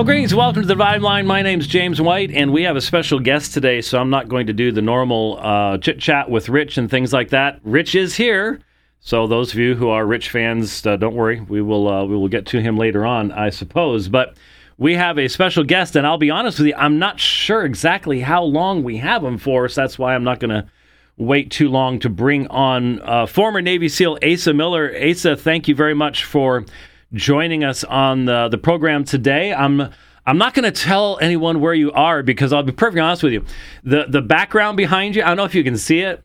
Well, greetings. Welcome to the Dividing Line. My name's James White, and we have a special guest today, so I'm not going to do the normal uh, chit chat with Rich and things like that. Rich is here. So those of you who are Rich fans, uh, don't worry. We will uh, we will get to him later on, I suppose. But we have a special guest, and I'll be honest with you, I'm not sure exactly how long we have him for, so that's why I'm not going to wait too long to bring on uh, former Navy SEAL Asa Miller. Asa, thank you very much for joining us on the, the program today. I'm I'm not going to tell anyone where you are because I'll be perfectly honest with you. The the background behind you, I don't know if you can see it,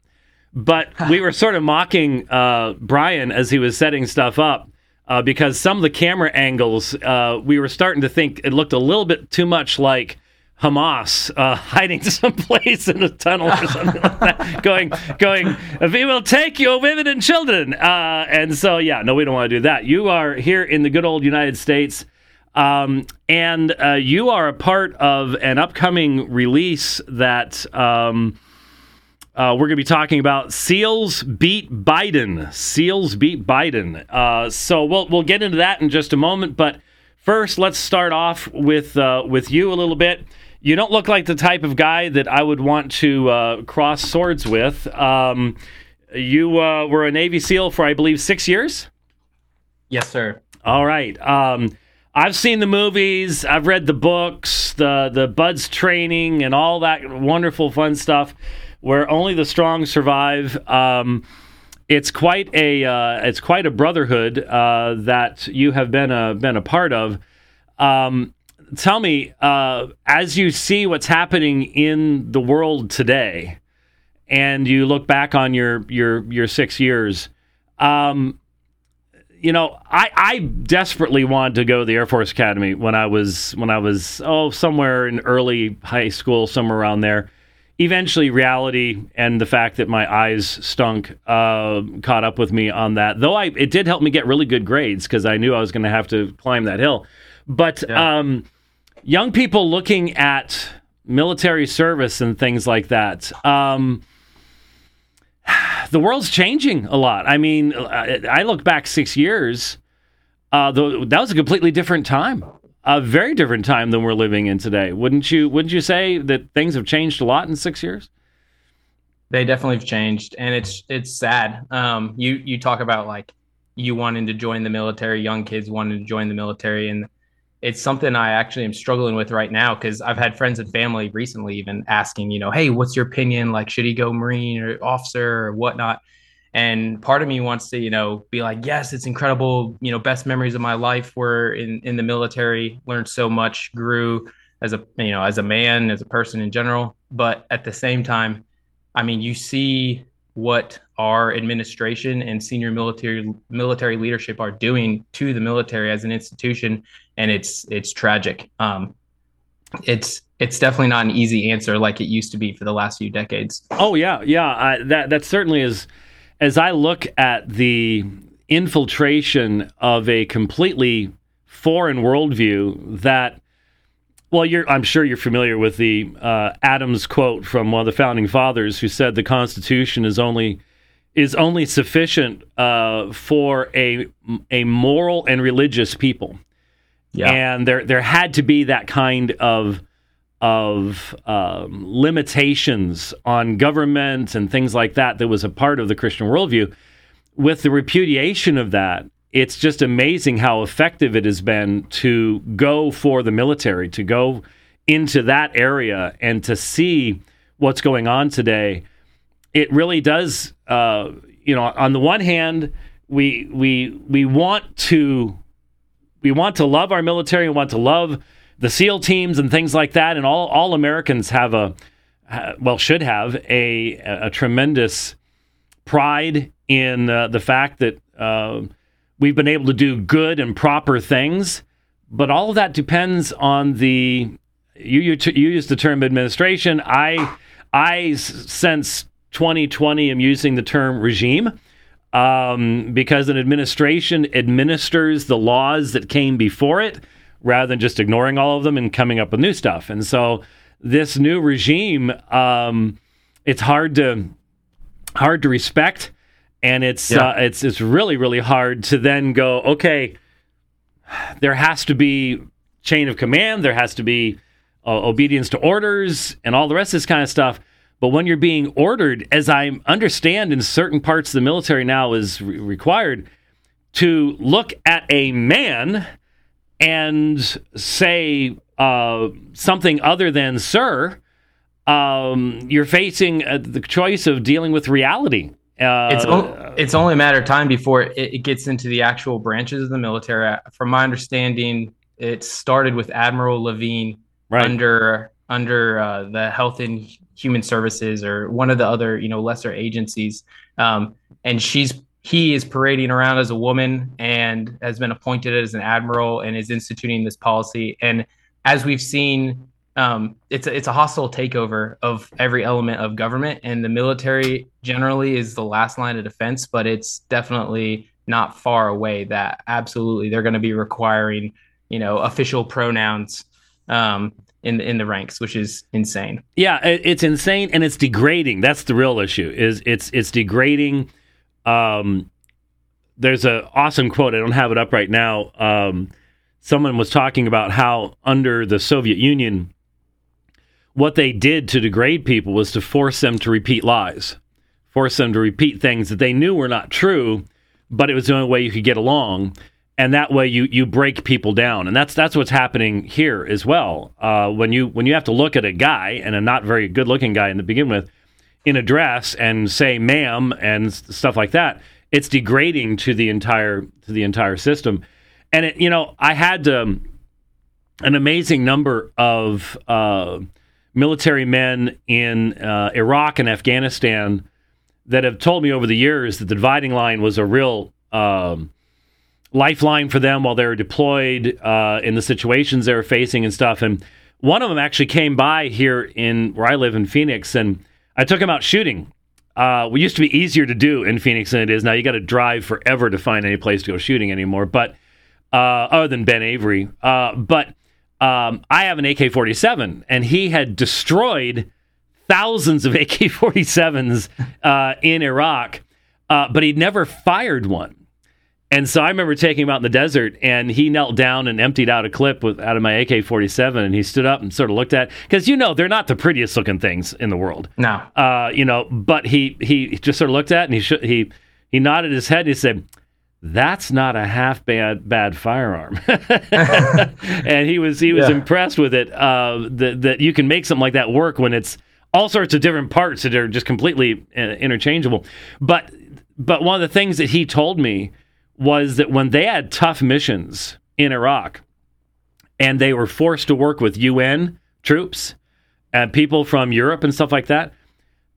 but we were sort of mocking uh, Brian as he was setting stuff up. Uh, because some of the camera angles, uh, we were starting to think it looked a little bit too much like Hamas uh, hiding someplace in a tunnel or something like that, going, going, we will take your women and children. Uh, and so, yeah, no, we don't want to do that. You are here in the good old United States, um, and uh, you are a part of an upcoming release that. Um, uh, we're going to be talking about SEALs beat Biden. SEALs beat Biden. Uh, so we'll we'll get into that in just a moment. But first, let's start off with uh, with you a little bit. You don't look like the type of guy that I would want to uh, cross swords with. Um, you uh, were a Navy SEAL for, I believe, six years. Yes, sir. All right. Um, I've seen the movies. I've read the books, the the BUD/S training, and all that wonderful fun stuff where only the strong survive. Um, it's quite a uh, it's quite a brotherhood uh, that you have been a been a part of. Um, tell me, uh, as you see what's happening in the world today, and you look back on your your your six years. Um, you know, I, I desperately wanted to go to the Air Force Academy when I was when I was oh somewhere in early high school, somewhere around there eventually reality and the fact that my eyes stunk uh, caught up with me on that. Though I, it did help me get really good grades because I knew I was going to have to climb that hill. But yeah. um, young people looking at military service and things like that. Um, the world's changing a lot. I mean, I look back six years. Uh, that was a completely different time a very different time than we're living in today. Wouldn't you wouldn't you say that things have changed a lot in 6 years? They definitely have changed and it's it's sad. Um, you you talk about like you wanting to join the military, young kids wanting to join the military and it's something I actually am struggling with right now because I've had friends and family recently even asking, you know, hey, what's your opinion? Like, should he go Marine or officer or whatnot? and part of me wants to you know be like yes it's incredible you know best memories of my life were in in the military learned so much grew as a you know as a man as a person in general but at the same time i mean you see what our administration and senior military military leadership are doing to the military as an institution and it's it's tragic. Um it's it's definitely not an easy answer like it used to be for the last few decades. Oh yeah yeah I, that that certainly is as I look at the infiltration of a completely foreign worldview that well i'm sure you're familiar with the uh, adams quote from one of the founding fathers who said the constitution is only is only sufficient uh, for a a moral and religious people yeah. and there there had to be that kind of of um, limitations on government and things like that that was a part of the Christian worldview. With the repudiation of that, it's just amazing how effective it has been to go for the military, to go into that area and to see what's going on today. It really does, uh, you know, on the one hand, we we we want to we want to love our military, we want to love the SEAL teams and things like that, and all all Americans have a well should have a a tremendous pride in uh, the fact that uh, we've been able to do good and proper things, but all of that depends on the you you, you use the term administration. I I since 2020 I'm using the term regime. Um, because an administration administers the laws that came before it rather than just ignoring all of them and coming up with new stuff. And so this new regime, um, it's hard to hard to respect, and it's yeah. uh, it's it's really really hard to then go okay. There has to be chain of command. There has to be uh, obedience to orders and all the rest of this kind of stuff. But when you're being ordered, as I understand in certain parts of the military now is re- required, to look at a man and say uh, something other than sir, um, you're facing uh, the choice of dealing with reality. Uh, it's, o- it's only a matter of time before it, it, gets into the actual branches of the military. From my understanding, it started with Admiral Levine right. under under uh, the Health and Human Services or one of the other you know lesser agencies, um, and she's he is parading around as a woman and has been appointed as an admiral and is instituting this policy. And as we've seen, um, it's a, it's a hostile takeover of every element of government, and the military generally is the last line of defense. But it's definitely not far away that absolutely they're going to be requiring you know official pronouns um, in in the ranks, which is insane. Yeah, it's insane and it's degrading. That's the real issue. Is it's it's degrading um, there's an awesome quote. I don't have it up right now. Um, someone was talking about how under the Soviet Union, what they did to degrade people was to force them to repeat lies, force them to repeat things that they knew were not true, but it was the only way you could get along. And that way, you you break people down, and that's that's what's happening here as well. Uh, when you when you have to look at a guy and a not very good looking guy in the begin with, in a dress and say ma'am and stuff like that it's degrading to the entire to the entire system and it you know i had um, an amazing number of uh, military men in uh, iraq and afghanistan that have told me over the years that the dividing line was a real um, lifeline for them while they were deployed uh, in the situations they were facing and stuff and one of them actually came by here in where i live in phoenix and I took him out shooting. Uh, used to be easier to do in Phoenix than it is now. You got to drive forever to find any place to go shooting anymore. But uh, other than Ben Avery, uh, but um, I have an AK 47, and he had destroyed thousands of AK 47s uh, in Iraq, uh, but he'd never fired one. And so I remember taking him out in the desert, and he knelt down and emptied out a clip with out of my AK forty seven, and he stood up and sort of looked at because you know they're not the prettiest looking things in the world. No, uh, you know, but he he just sort of looked at it and he sh- he he nodded his head and he said, "That's not a half bad bad firearm," and he was he was yeah. impressed with it. Uh, that that you can make something like that work when it's all sorts of different parts that are just completely uh, interchangeable. But but one of the things that he told me was that when they had tough missions in Iraq and they were forced to work with UN troops and people from Europe and stuff like that,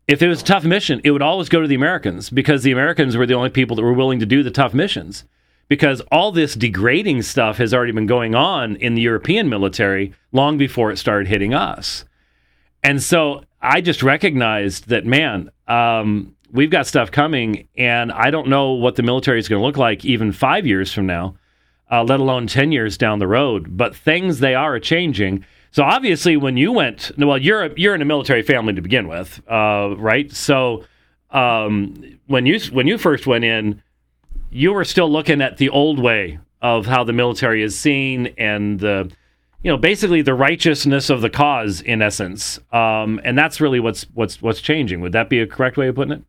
if it was a tough mission, it would always go to the Americans because the Americans were the only people that were willing to do the tough missions. Because all this degrading stuff has already been going on in the European military long before it started hitting us. And so I just recognized that, man, um, we've got stuff coming, and I don't know what the military is going to look like even five years from now, uh, let alone 10 years down the road. But things, they are changing. So obviously, when you went, well, you're you're in a military family to begin with, uh, right? So um, when you when you first went in, you were still looking at the old way of how the military is seen and the you know basically the righteousness of the cause in essence um, and that's really what's what's what's changing would that be a correct way of putting it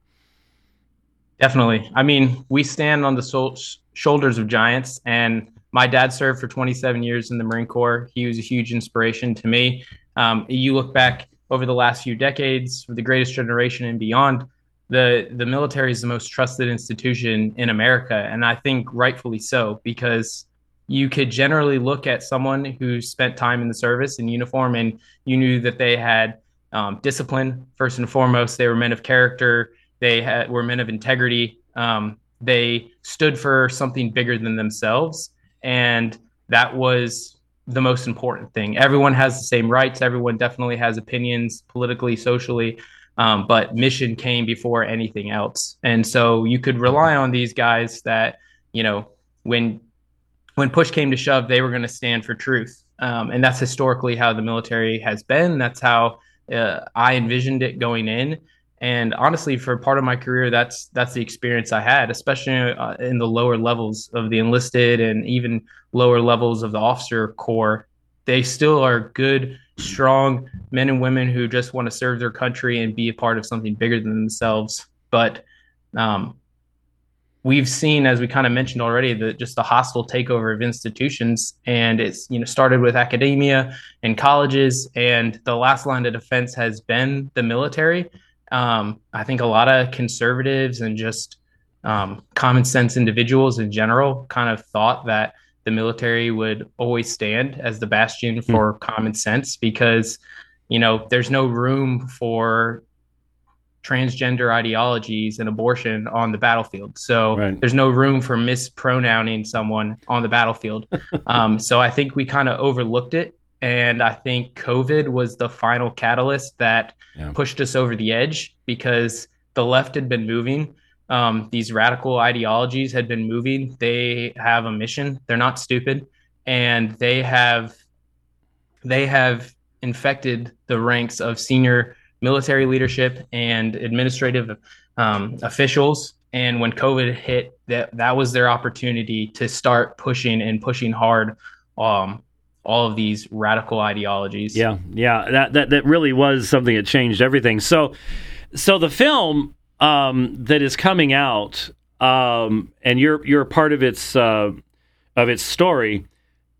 Definitely. I mean, we stand on the so- shoulders of giants, and my dad served for 27 years in the Marine Corps. He was a huge inspiration to me. Um, you look back over the last few decades, the greatest generation and beyond, the the military is the most trusted institution in America, and I think rightfully so because you could generally look at someone who spent time in the service in uniform, and you knew that they had um, discipline first and foremost. They were men of character. They had, were men of integrity. Um, they stood for something bigger than themselves. And that was the most important thing. Everyone has the same rights. Everyone definitely has opinions politically, socially. Um, but mission came before anything else. And so you could rely on these guys that, you know, when when push came to shove, they were going to stand for truth. Um, and that's historically how the military has been. That's how uh, I envisioned it going in. And honestly, for part of my career, that's that's the experience I had, especially uh, in the lower levels of the enlisted and even lower levels of the officer corps. they still are good, strong men and women who just want to serve their country and be a part of something bigger than themselves. But um, we've seen, as we kind of mentioned already, that just the hostile takeover of institutions, and it's you know started with academia and colleges, and the last line of defense has been the military. Um, I think a lot of conservatives and just um, common sense individuals in general kind of thought that the military would always stand as the bastion hmm. for mm. common sense because you know there's no room for transgender ideologies and abortion on the battlefield so right. there's no room for mispronouncing someone on the battlefield um, so i think we kind of overlooked it and i think covid was the final catalyst that yeah. pushed us over the edge because the left had been moving um, these radical ideologies had been moving. They have a mission. They're not stupid, and they have they have infected the ranks of senior military leadership and administrative um, officials. And when COVID hit, that that was their opportunity to start pushing and pushing hard um, all of these radical ideologies. Yeah, yeah, that that that really was something that changed everything. So, so the film um, that is coming out, um, and you're you're a part of its uh, of its story,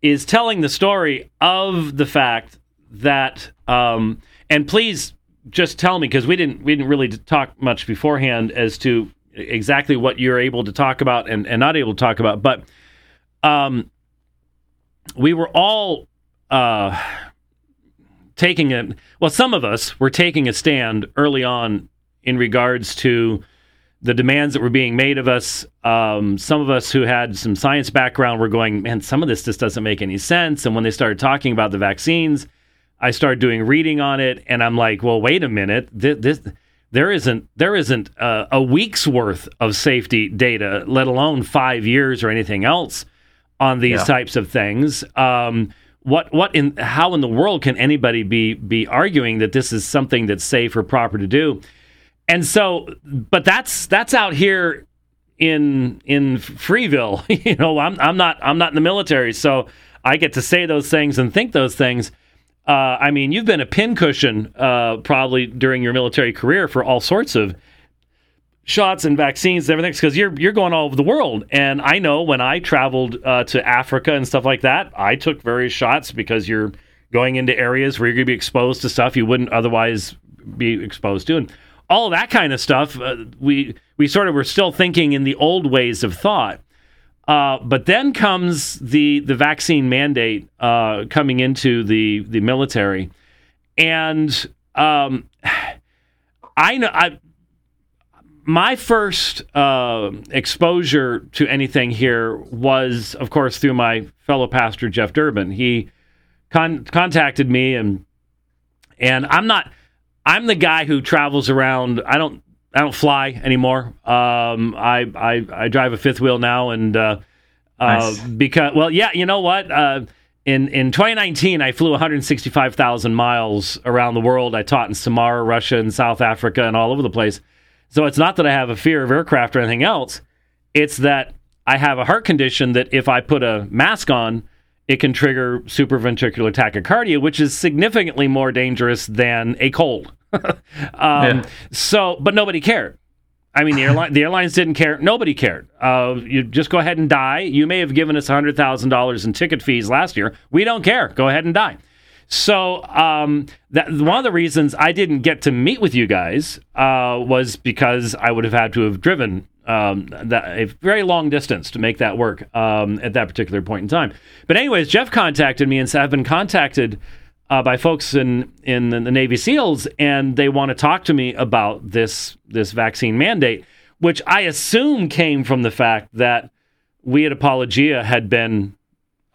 is telling the story of the fact that, um, and please just tell me because we didn't we didn't really talk much beforehand as to exactly what you're able to talk about and, and not able to talk about, but um, we were all uh, taking a well, some of us were taking a stand early on in regards to the demands that were being made of us. Um, some of us who had some science background were going, man, some of this just doesn't make any sense. And when they started talking about the vaccines, I started doing reading on it, and I'm like, well, wait a minute, this, this there isn't there isn't a, a week's worth of safety data, let alone five years or anything else on these yeah. types of things. Um, what what in how in the world can anybody be be arguing that this is something that's safe or proper to do? And so, but that's that's out here in in Freeville. you know, I'm I'm not I'm not in the military, so I get to say those things and think those things. Uh, I mean, you've been a pincushion uh, probably during your military career for all sorts of shots and vaccines and everything because you're you're going all over the world. And I know when I traveled uh, to Africa and stuff like that, I took various shots because you're going into areas where you're going to be exposed to stuff you wouldn't otherwise be exposed to. And all that kind of stuff. Uh, we we sort of were still thinking in the old ways of thought. Uh, but then comes the the vaccine mandate uh, coming into the the military, and um, I know I my first uh, exposure to anything here was, of course, through my fellow pastor Jeff Durbin. He con- contacted me and and I'm not I'm the guy who travels around. I don't I don't fly anymore. Um, I, I I drive a fifth wheel now, and uh, uh because well, yeah, you know what? Uh, in in 2019, I flew 165,000 miles around the world. I taught in Samara, Russia, and South Africa, and all over the place. So it's not that I have a fear of aircraft or anything else. It's that I have a heart condition that if I put a mask on, it can trigger supraventricular tachycardia, which is significantly more dangerous than a cold. um, yeah. So, but nobody cared. I mean, the airline the airlines didn't care. Nobody cared. Uh, you just go ahead and die. You may have given us hundred thousand dollars in ticket fees last year. We don't care. Go ahead and die. So um, that one of the reasons I didn't get to meet with you guys uh, was because I would have had to have driven um, that, a very long distance to make that work um, at that particular point in time. But anyways, Jeff contacted me and said I've been contacted uh, by folks in in the Navy SEALs, and they want to talk to me about this this vaccine mandate, which I assume came from the fact that we at Apologia had been,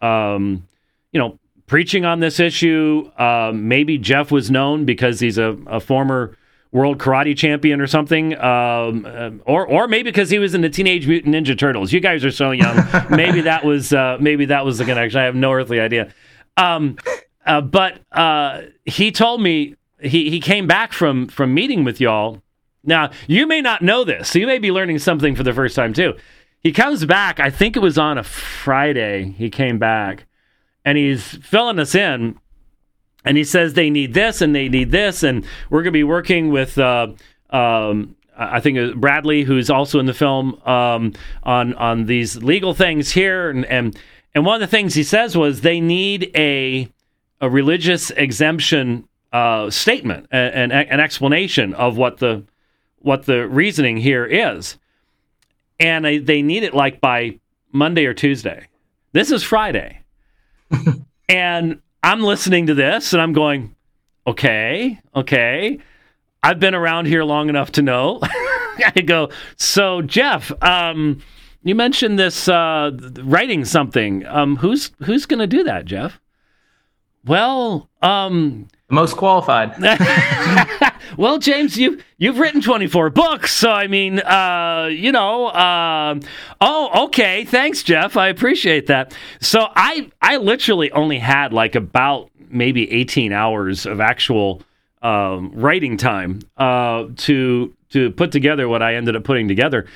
um, you know, preaching on this issue. Uh, maybe Jeff was known because he's a, a former world karate champion or something, um, uh, or or maybe because he was in the Teenage Mutant Ninja Turtles. You guys are so young. maybe that was uh, maybe that was the connection. I have no earthly idea. Um, uh, but uh, he told me he he came back from from meeting with y'all. Now you may not know this, so you may be learning something for the first time too. He comes back. I think it was on a Friday. He came back. And he's filling us in. And he says they need this and they need this, and we're going to be working with. Uh, um, I think Bradley, who's also in the film, um, on on these legal things here, and, and and one of the things he says was they need a a religious exemption uh, statement, an, an explanation of what the what the reasoning here is, and they need it like by Monday or Tuesday. This is Friday, and I'm listening to this, and I'm going, okay, okay. I've been around here long enough to know. I go, so Jeff, um, you mentioned this uh, writing something. Um, who's who's going to do that, Jeff? Well, um, most qualified. well, James, you you've written 24 books, so I mean, uh, you know, uh, oh, okay, thanks, Jeff. I appreciate that. So I I literally only had like about maybe 18 hours of actual um, writing time uh, to to put together what I ended up putting together.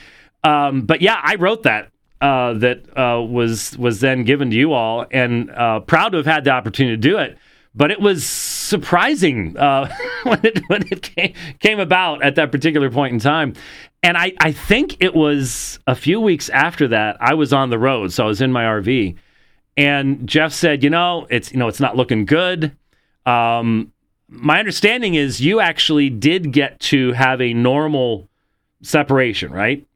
Um, but yeah, I wrote that. Uh, that uh, was was then given to you all, and uh, proud to have had the opportunity to do it. But it was surprising uh, when it when it came, came about at that particular point in time. And I, I think it was a few weeks after that I was on the road, so I was in my RV, and Jeff said, "You know, it's you know it's not looking good." Um, my understanding is you actually did get to have a normal separation, right?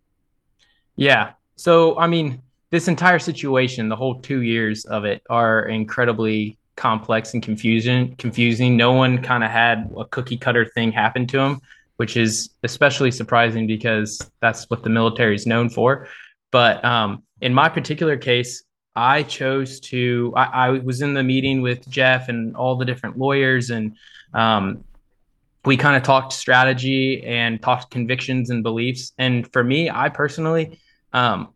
Yeah. So, I mean, this entire situation, the whole two years of it, are incredibly complex and confusion confusing. No one kind of had a cookie cutter thing happen to them, which is especially surprising because that's what the military is known for. But um, in my particular case, I chose to. I, I, was in the meeting with Jeff and all the different lawyers, and um, we kind of talked strategy and talked convictions and beliefs. And for me, I personally, um,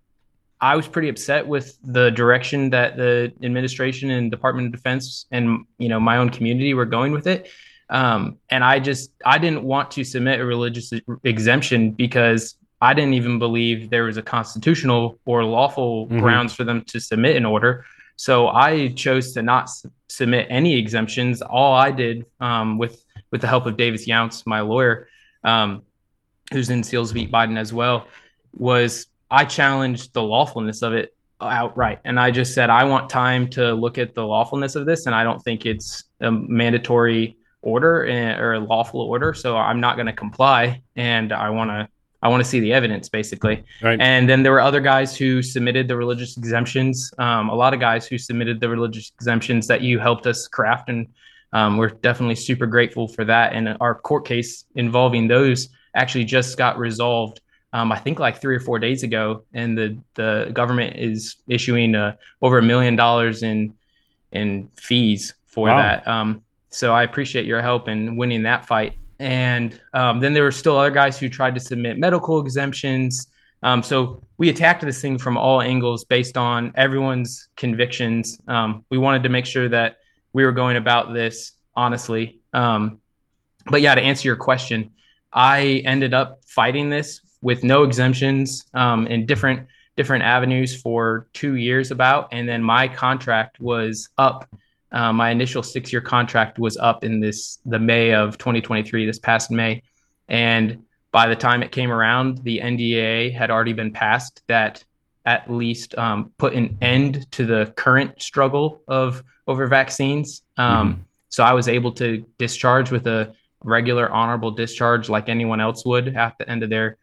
I was pretty upset with the direction that the administration and Department of Defense and you know my own community were going with it. Um, and I just I didn't want to submit a religious exemption because I didn't even believe there was a constitutional or lawful mm-hmm. grounds for them to submit an order. So I chose to not s- submit any exemptions. All I did um, with with the help of Davis Younts, my lawyer, um, who's in Seals v. Biden as well, was I challenged the lawfulness of it outright. And I just said, I want time to look at the lawfulness of this. And I don't think it's a mandatory order eh, or a lawful order. So I'm not going to comply. And I want to. I want to see the evidence, basically. Right. And then there were other guys who submitted the religious exemptions. Um, a lot of guys who submitted the religious exemptions that you helped us craft, and um, we're definitely super grateful for that. And our court case involving those actually just got resolved um, I think like three or four days ago, and the the government is issuing uh, over a million dollars in in fees for wow. that. Um, so I appreciate your help in winning that fight. And um, then there were still other guys who tried to submit medical exemptions. Um, so we attacked this thing from all angles based on everyone's convictions. Um, we wanted to make sure that we were going about this honestly. Um, but yeah, to answer your question, I ended up fighting this with no exemptions um, in different different avenues for two years about, and then my contract was up. Uh, my initial six year contract was up in this the May of 2023, this past May, and by the time it came around, the NDAA had already been passed that at least um, put an end to the current struggle of over vaccines. Um, mm-hmm. So I was able to discharge with a regular honorable discharge like anyone else would at the end of their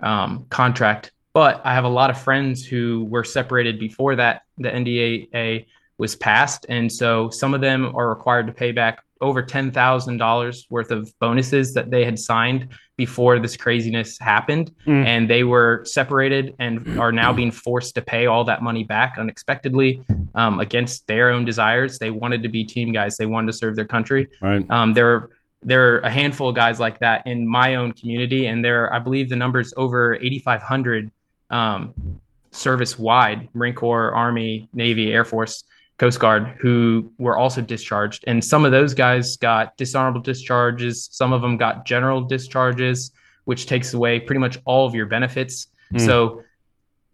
um, contract. But I have a lot of friends who were separated before that the NDAA was passed, and so some of them are required to pay back over ten thousand dollars worth of bonuses that they had signed before this craziness happened, mm. and they were separated and are now being forced to pay all that money back unexpectedly um, against their own desires. They wanted to be team guys; they wanted to serve their country. Right. Um, there there are a handful of guys like that in my own community, and there, I believe, the number's over 8,500 um, service wide Marine Corps, Army, Navy, Air Force, Coast Guard who were also discharged, and some of those guys got dishonorable discharges. Some of them got general discharges, which takes away pretty much all of your benefits. Mm. So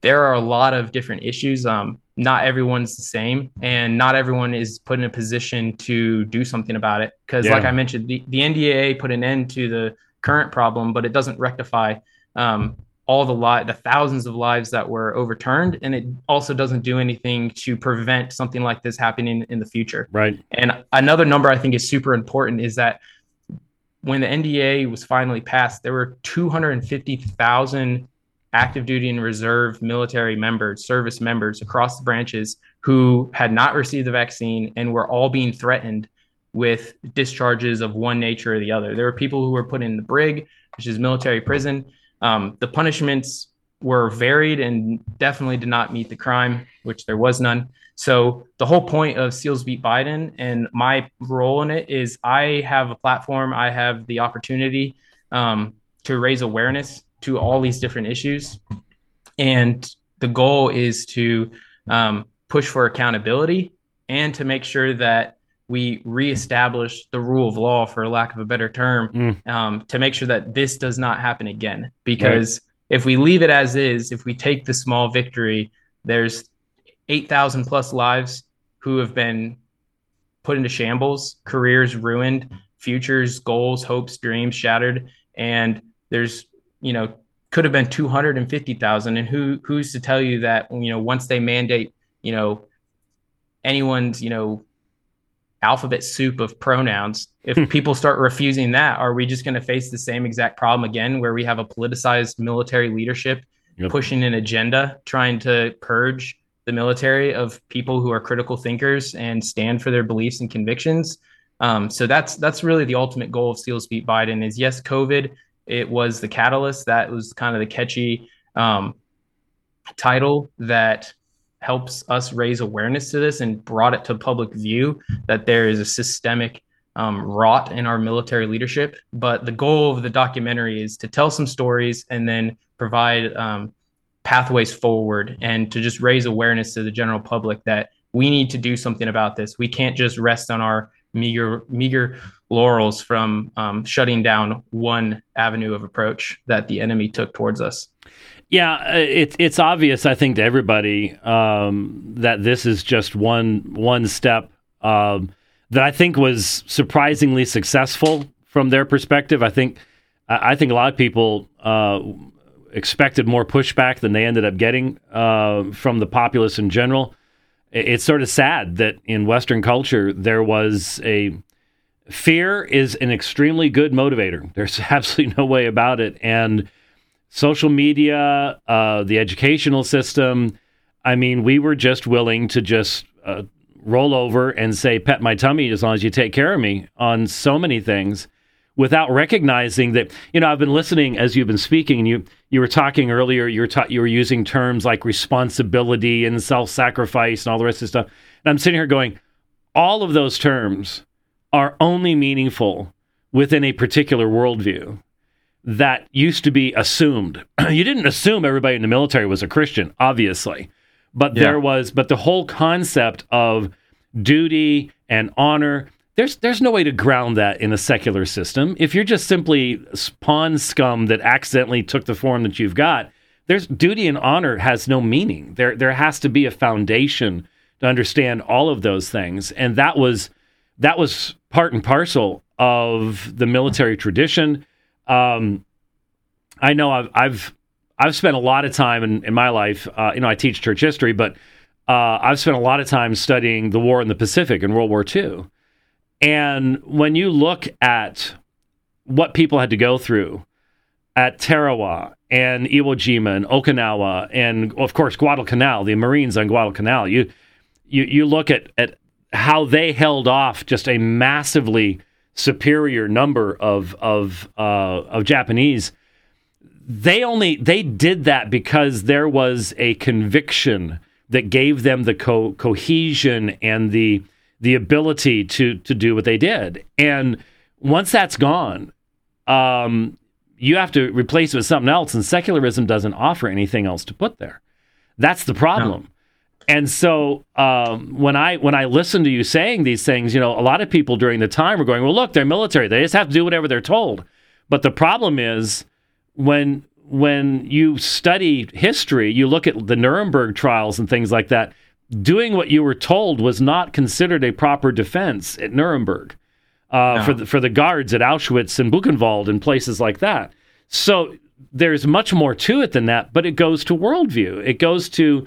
there are a lot of different issues. Um, not everyone's the same and not everyone is put in a position to do something about it because Yeah. like i mentioned the, the ndaa put an end to the current problem but it doesn't rectify um, all the li- the thousands of lives that were overturned and it also doesn't do anything to prevent something like this happening in the future Right. and another number I think is super important is that when the NDAA was finally passed, there were 250,000 active duty and reserve military members, service members across the branches who had not received the vaccine and were all being threatened with discharges of one nature or the other. There were people who were put in the brig, which is military prison. Um, the punishments were varied and definitely did not meet the crime, which there was none. So the whole point of Seals Beat Biden and my role in it is I have a platform, I have the opportunity um, to raise awareness to all these different issues, and the goal is to um, push for accountability and to make sure that we reestablish the rule of law, for lack of a better term, Mm. um, to make sure that this does not happen again. Because if we leave it as is, if we take the small victory, there's 8,000 plus lives who have been put into shambles, careers ruined, futures, goals, hopes, dreams shattered. And there's, you know, could have been 250,000. And who, who's to tell you that, you know, once they mandate, you know, anyone's, you know, alphabet soup of pronouns, if people start refusing that, are we just going to face the same exact problem again where we have a politicized military leadership Yep. pushing an agenda, trying to purge the military of people who are critical thinkers and stand for their beliefs and convictions. Um, so that's that's really the ultimate goal of Seals Beat Biden is yes, COVID, it was the catalyst that was kind of the catchy um, title that helps us raise awareness to this and brought it to public view that there is a systemic um, rot in our military leadership. But the goal of the documentary is to tell some stories and then provide um, pathways forward and to just raise awareness to the general public that we need to do something about this. We can't just rest on our meager meager laurels from um, shutting down one avenue of approach that the enemy took towards us. Yeah, uh, it's it's obvious, I think, to everybody um, that this is just one one step um, that I think was surprisingly successful from their perspective. I think I think a lot of people uh, expected more pushback than they ended up getting uh, from the populace in general. It's sort of sad that in Western culture there was a fear is an extremely good motivator. There's absolutely no way about it, and social media, uh, the educational system. I mean, we were just willing to just uh, roll over and say, pet my tummy as long as you take care of me on so many things without recognizing that, you know, I've been listening as you've been speaking and you, you were talking earlier, you were, ta- you were using terms like responsibility and self sacrifice and all the rest of stuff. And I'm sitting here going, all of those terms are only meaningful within a particular worldview that used to be assumed. you didn't assume everybody in the military was a Christian, obviously, but Yeah. there was, but the whole concept of duty and honor. There's there's no way to ground that in a secular system. If you're just simply pawn scum that accidentally took the form that you've got, there's duty and honor has no meaning. There there has to be a foundation to understand all of those things, and that was that was part and parcel of the military tradition. Um, I know I've I've I've spent a lot of time in, in my life. Uh, you know, I teach church history, but uh, I've spent a lot of time studying the war in the Pacific in World War II. And when you look at what people had to go through at Tarawa and Iwo Jima and Okinawa and of course Guadalcanal, the Marines on Guadalcanal, you you you look at at how they held off just a massively superior number of of uh, of Japanese. They only they did that because there was a conviction that gave them the co- cohesion and the the ability to to do what they did. And once that's gone, um, you have to replace it with something else. And secularism doesn't offer anything else to put there. That's the problem. And so um, when I when I listen to you saying these things, you know, a lot of people during the time were going, "Well, look, they're military; they just have to do whatever they're told." But the problem is when when you study history, you look at the Nuremberg trials and things like that. Doing what you were told was not considered a proper defense at Nuremberg uh, no. for the, for the guards at Auschwitz and Buchenwald and places like that. So there's much more to it than that, but it goes to worldview. It goes to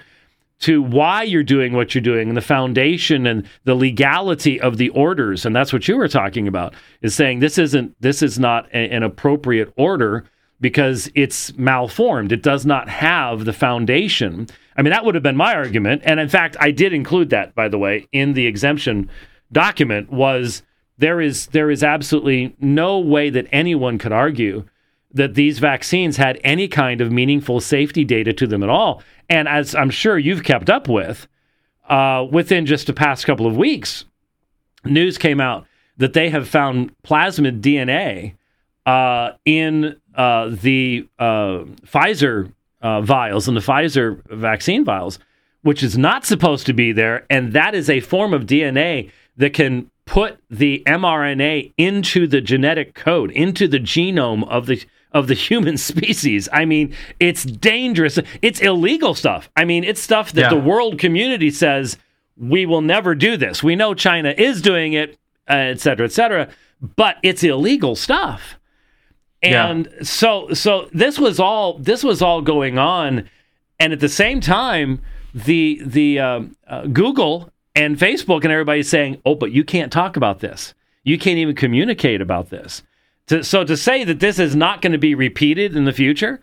to why you're doing what you're doing and the foundation and the legality of the orders and that's what you were talking about is saying this isn't this is not a, an appropriate order because it's malformed it does not have the foundation i mean that would have been my argument and in fact i did include that by the way in the exemption document was there is there is absolutely no way that anyone could argue that these vaccines had any kind of meaningful safety data to them at all. And as I'm sure you've kept up with, uh, within just the past couple of weeks, news came out that they have found plasmid DNA uh, in uh, the uh, Pfizer uh, vials and the Pfizer vaccine vials, which is not supposed to be there. And that is a form of DNA that can put the mRNA into the genetic code, into the genome of the of the human species. I mean, it's dangerous. It's illegal stuff. I mean, it's stuff that yeah. the world community says we will never do this. We know China is doing it, uh, et cetera, et cetera, but it's illegal stuff. And yeah. so, so this was all this was all going on, and at the same time, the the uh, uh, Google and Facebook and everybody saying, "Oh, but you can't talk about this. You can't even communicate about this." To, so to say that this is not going to be repeated in the future,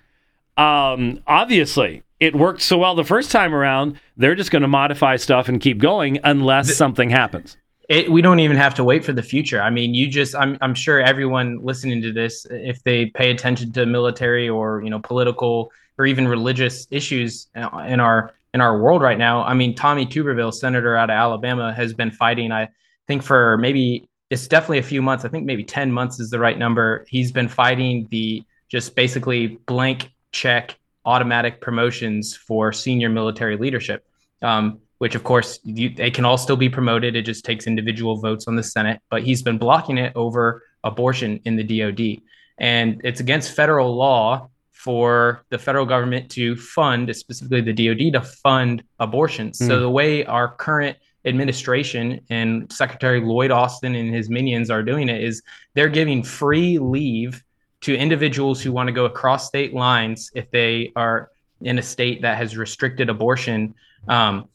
um, obviously it worked so well the first time around. They're just going to modify stuff and keep going unless the, something happens. It, we don't even have to wait for the future. I mean, you just I'm I'm sure everyone listening to this, if they pay attention to military or you know political or even religious issues in our in our world right now. I mean, Tommy Tuberville, senator out of Alabama, has been fighting. I think for maybe it's definitely a few months. I think maybe 10 months is the right number. He's been fighting the just basically blank check automatic promotions for senior military leadership, um, which of course you, they can all still be promoted. It just takes individual votes on the Senate, but he's been blocking it over abortion in the DoD. And it's against federal law for the federal government to fund, specifically the DoD, to fund abortions. Mm. So the way our current administration and Secretary Lloyd Austin and his minions are doing it is they're giving free leave to individuals who want to go across state lines if they are in a state that has restricted abortion. Um,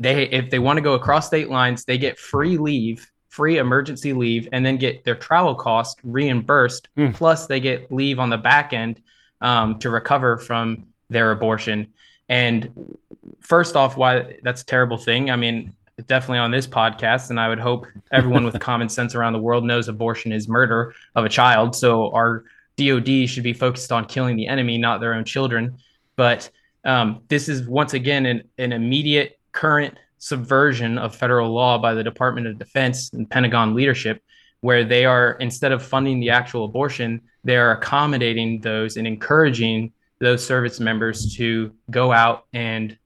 they if they want to go across state lines, they get free leave, free emergency leave, and then get their travel cost reimbursed. Mm. Plus, they get leave on the back end um, to recover from their abortion. And first off, why that's a terrible thing. I mean, definitely on this podcast, and I would hope everyone with common sense around the world knows abortion is murder of a child. So our DoD should be focused on killing the enemy, not their own children. But um, this is once again an, an immediate current subversion of federal law by the Department of Defense and Pentagon leadership, where they are instead of funding the actual abortion, they are accommodating those and encouraging those service members to go out and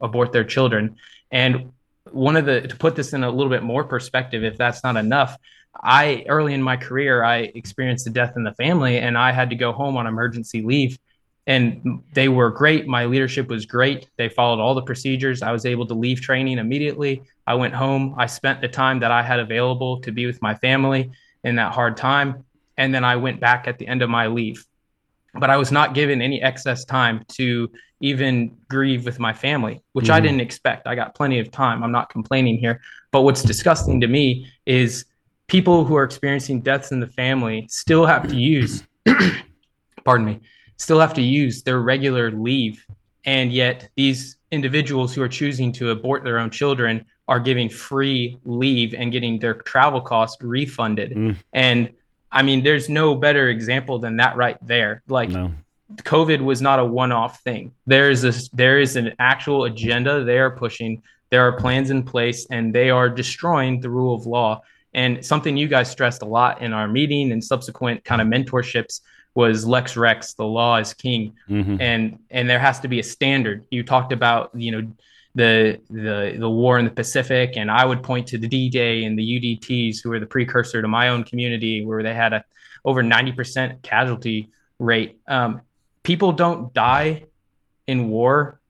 abort their children. And one of the to put this in a little bit more perspective, if that's not enough, I early in my career I experienced a death in the family, and I had to go home on emergency leave. And they were great. My leadership was great. They followed all the procedures. I was able to leave training immediately. I went home. I spent the time that I had available to be with my family in that hard time. And then I went back at the end of my leave but I was not given any excess time to even grieve with my family, which mm. I mm-hmm. didn't expect. I got plenty of time. I'm not complaining here. But what's disgusting to me is people who are experiencing deaths in the family still have to use, pardon me, still have to use their regular leave. And yet these individuals who are choosing to abort their own children are giving free leave and getting their travel costs refunded. Mm. And I mean, there's no better example than that right there. Like no. COVID was not a one-off thing. There is a there is an actual agenda they are pushing. There are plans in place, and they are destroying the rule of law. And something you guys stressed a lot in our meeting and subsequent kind of mentorships was lex rex the law is king mm-hmm. and and there has to be a standard you talked about you know the the the war in the Pacific, and I would point to the D-Day and the UDTs, who were the precursor to my own community, where they had a over ninety percent casualty rate. Um, people don't die in war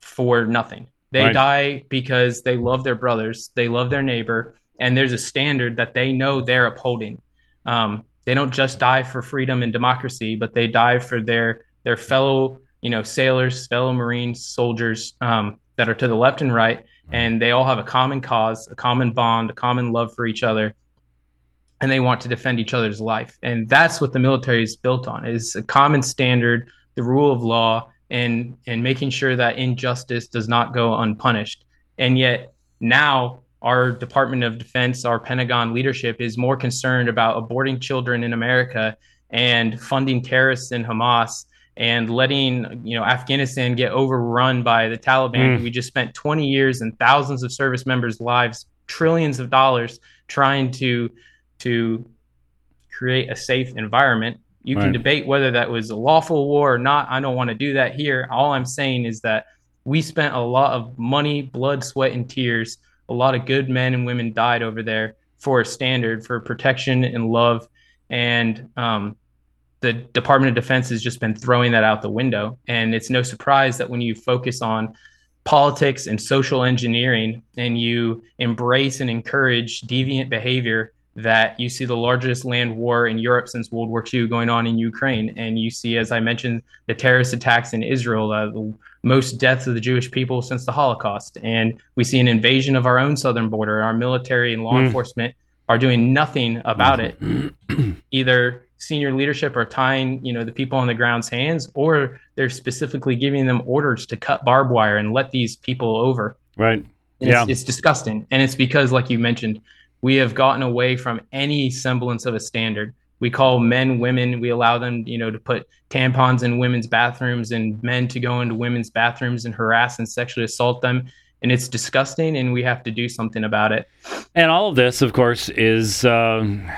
for nothing. They Right. die because they love their brothers, they love their neighbor, and there's a standard that they know they're upholding. Um, they don't just die for freedom and democracy, but they die for their their fellow, you know, sailors, fellow Marines, soldiers um, that are to the left and right, and they all have a common cause, a common bond, a common love for each other, and they want to defend each other's life. And that's what the military is built on: is a common standard, the rule of law, and and making sure that injustice does not go unpunished. And yet now our Department of Defense, our Pentagon leadership is more concerned about aborting children in America and funding terrorists in Hamas and letting you know Afghanistan get overrun by the Taliban. Mm. We just spent 20 years and thousands of service members' lives, trillions of dollars trying to to create a safe environment. You can debate whether that was a lawful war or not. I don't want to do that here. All I'm saying is that we spent a lot of money, blood, sweat, and tears. A lot of good men and women died over there for a standard for protection and love. And um, the Department of Defense has just been throwing that out the window. And it's no surprise that when you focus on politics and social engineering and you embrace and encourage deviant behavior that you see the largest land war in Europe since World War II going on in Ukraine. And you see, as I mentioned, the terrorist attacks in Israel, uh, the most deaths of the Jewish people since the Holocaust. And we see an invasion of our own southern border. Our military and law Mm. enforcement are doing nothing about it. Either senior leadership are tying, you know, the people on the ground's hands, or they're specifically giving them orders to cut barbed wire and let these people over. Right. And Yeah. It's, it's disgusting. And it's because, like you mentioned, we have gotten away from any semblance of a standard. We call men women. We allow them, you know, to put tampons in women's bathrooms and men to go into women's bathrooms and harass and sexually assault them. And it's disgusting, and we have to do something about it. And all of this, of course, is um,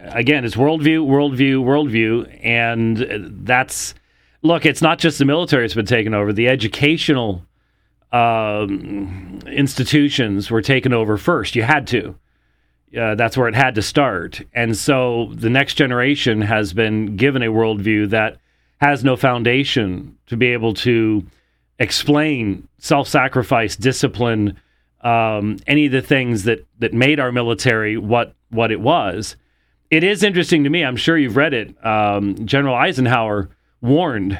again, it's worldview, worldview, worldview, and that's look. It's not just the military that's been taken over; the educational um, institutions were taken over first. You had to. Uh, that's where it had to start, and so the next generation has been given a worldview that has no foundation to be able to explain self-sacrifice, discipline, um, any of the things that that made our military what what it was. It is interesting to me. I'm sure you've read it. Um, General Eisenhower warned.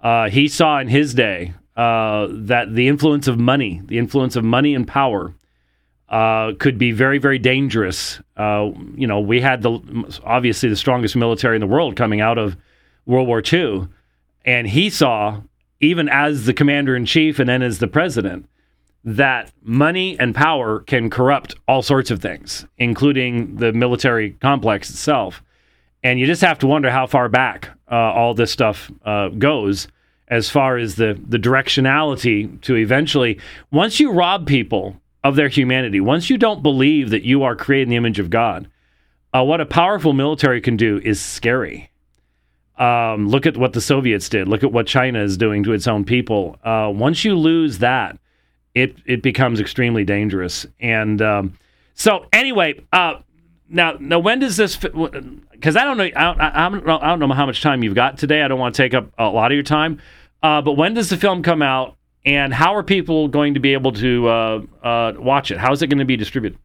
Uh, he saw in his day uh, that the influence of money, the influence of money and power, uh, could be very, very dangerous. Uh, you know, we had the obviously the strongest military in the world coming out of World War II, and he saw even as the commander in chief and then as the president, that money and power can corrupt all sorts of things, including the military complex itself. And you just have to wonder how far back uh, all this stuff uh, goes as far as the, the directionality to eventually, once you rob people of their humanity, once you don't believe that you are created in the image of God, uh, what a powerful military can do is scary. Um, look at what the Soviets did. Look at what China is doing to its own people. Uh, once you lose that, it it becomes extremely dangerous. And um, so, anyway, uh, now now when does this? Because I don't know, I don't, I, know, I don't know how much time you've got today. I don't want to take up a lot of your time. Uh, but when does the film come out? And how are people going to be able to uh, uh, watch it? How is it going to be distributed?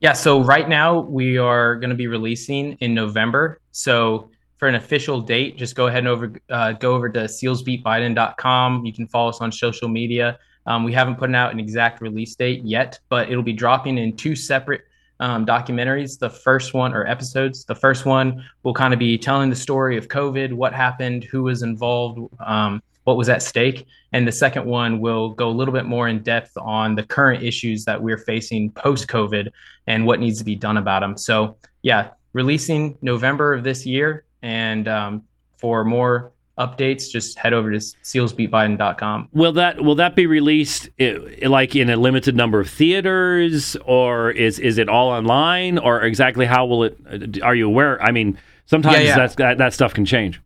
Yeah, so right now we are going to be releasing in November. So for an official date, just go ahead and over uh, go over to sealsbeatbiden.com. You can follow us on social media. Um, we haven't put out an exact release date yet, but it'll be dropping in two separate um, documentaries. The first one, or episodes, the first one will kind of be telling the story of COVID, what happened, who was involved, um, what was at stake. And the second one will go a little bit more in depth on the current issues that we're facing post COVID and what needs to be done about them. So, yeah, releasing November of this year. And um, for more updates, just head over to sealsbeatbiden.com. Will that will that be released i- like in a limited number of theaters, or is is it all online, or exactly how will it? Are you aware? I mean, sometimes Yeah, yeah. that's that, that stuff can change.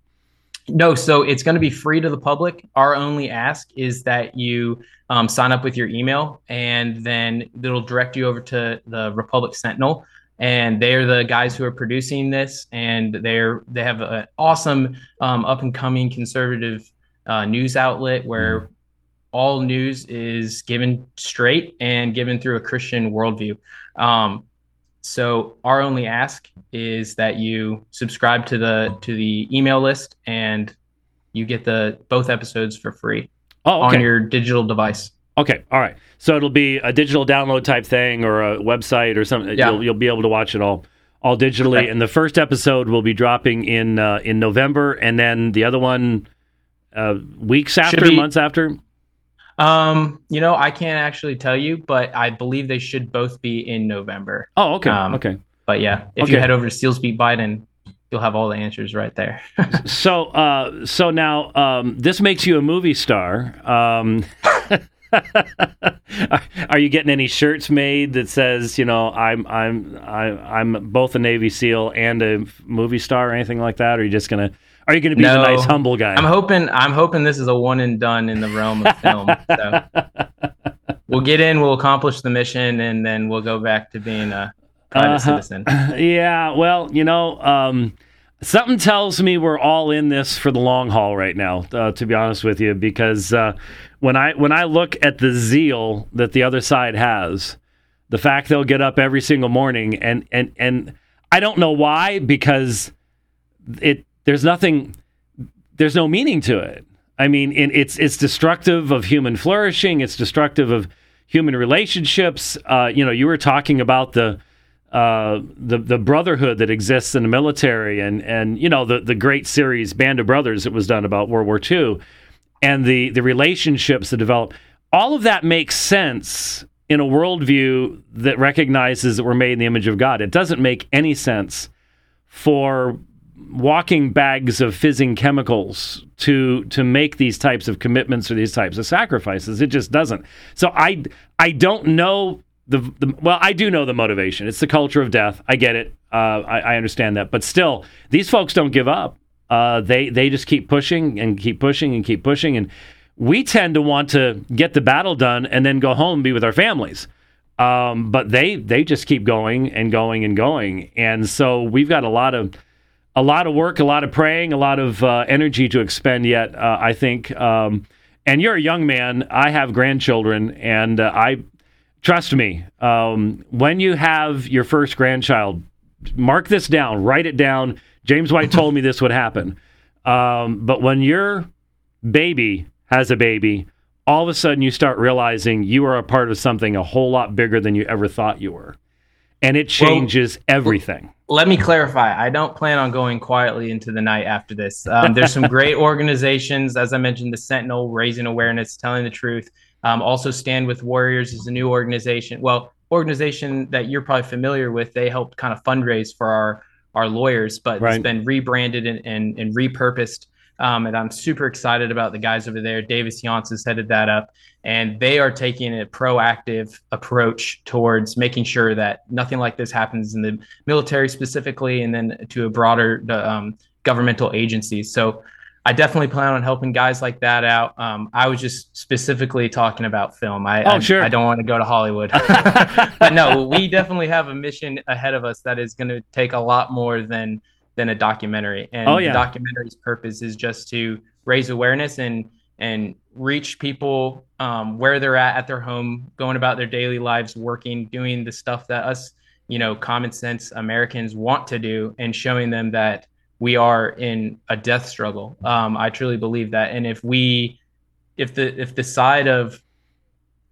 No, so it's going to be free to the public. Our only ask is that you um, sign up with your email, and then it'll direct you over to the Republic Sentinel, and they're the guys who are producing this, and they're they have an awesome um, up and coming conservative uh, news outlet where all news is given straight and given through a Christian worldview. Um, so our only ask is that you subscribe to the to the email list and you get the both episodes for free oh, okay. on your digital device. Okay, all right. So it'll be a digital download type thing or a website or something. Yeah. You'll, you'll be able to watch it all all digitally. Okay. And the first episode will be dropping in uh, in November, and then the other one uh, weeks after, be, months after. Um, you know, I can't actually tell you, but I believe they should both be in November. Oh, okay, um, okay. But yeah, if okay. you head over to SEALs Beat Biden, you'll have all the answers right there. so, uh, so now um, this makes you a movie star. Um, are you getting any shirts made that says, you know, I'm I'm I, I'm both a Navy SEAL and a movie star or anything like that? Or are you just gonna are you going to be no, the nice humble guy? I'm hoping. I'm hoping this is a one and done in the realm of film. so we'll get in, we'll accomplish the mission, and then we'll go back to being a private uh, citizen. Yeah. Well, you know, um, something tells me we're all in this for the long haul right now. Uh, to be honest with you, because uh, when I when I look at the zeal that the other side has, the fact they'll get up every single morning and and and I don't know why because it there's nothing, there's no meaning to it. I mean, it's it's destructive of human flourishing. It's destructive of human relationships. Uh, you know, you were talking about the uh, the the brotherhood that exists in the military, and and you know the the great series Band of Brothers that was done about World War II, and the the relationships that develop. All of that makes sense in a worldview that recognizes that we're made in the image of God. It doesn't make any sense for walking bags of fizzing chemicals to to make these types of commitments or these types of sacrifices. It just doesn't. So I I don't know the, the well I do know the motivation. It's the culture of death. I get it. Uh, I, I, understand that. But still, these folks don't give up. Uh, they they just keep pushing and keep pushing and keep pushing. And we tend to want to get the battle done and then go home and be with our families. Um, but they they just keep going and going and going. And so we've got a lot of a lot of work, a lot of praying, a lot of uh, energy to expend yet, uh, I think. Um, and you're a young man. I have grandchildren, and uh, I trust me. Um, when you have your first grandchild, mark this down, write it down. James White told me this would happen. Um, but when your baby has a baby, all of a sudden you start realizing you are a part of something a whole lot bigger than you ever thought you were. And it changes well, everything let me clarify. I don't plan on going quietly into the night after this. Um, there's some great organizations, as I mentioned, the Sentinel, raising awareness, telling the truth. Um, also, Stand with Warriors is a new organization. Well, organization that you're probably familiar with. They helped kind of fundraise for our our lawyers, but right. it's been rebranded and, and, and repurposed um, and I'm super excited about the guys over there. Davis Younts has headed that up, and they are taking a proactive approach towards making sure that nothing like this happens in the military specifically, and then to a broader um, governmental agencies. So I definitely plan on helping guys like that out. Um, I was just specifically talking about film. I, oh, I, sure. I don't want to go to Hollywood. but no, we definitely have a mission ahead of us that is going to take a lot more than than a documentary. And oh, yeah. the documentary's purpose is just to raise awareness and and reach people um, where they're at at their home, going about their daily lives, working, doing the stuff that us, you know, common sense Americans want to do, and showing them that we are in a death struggle. Um, I truly believe that, and if we, if the if the side of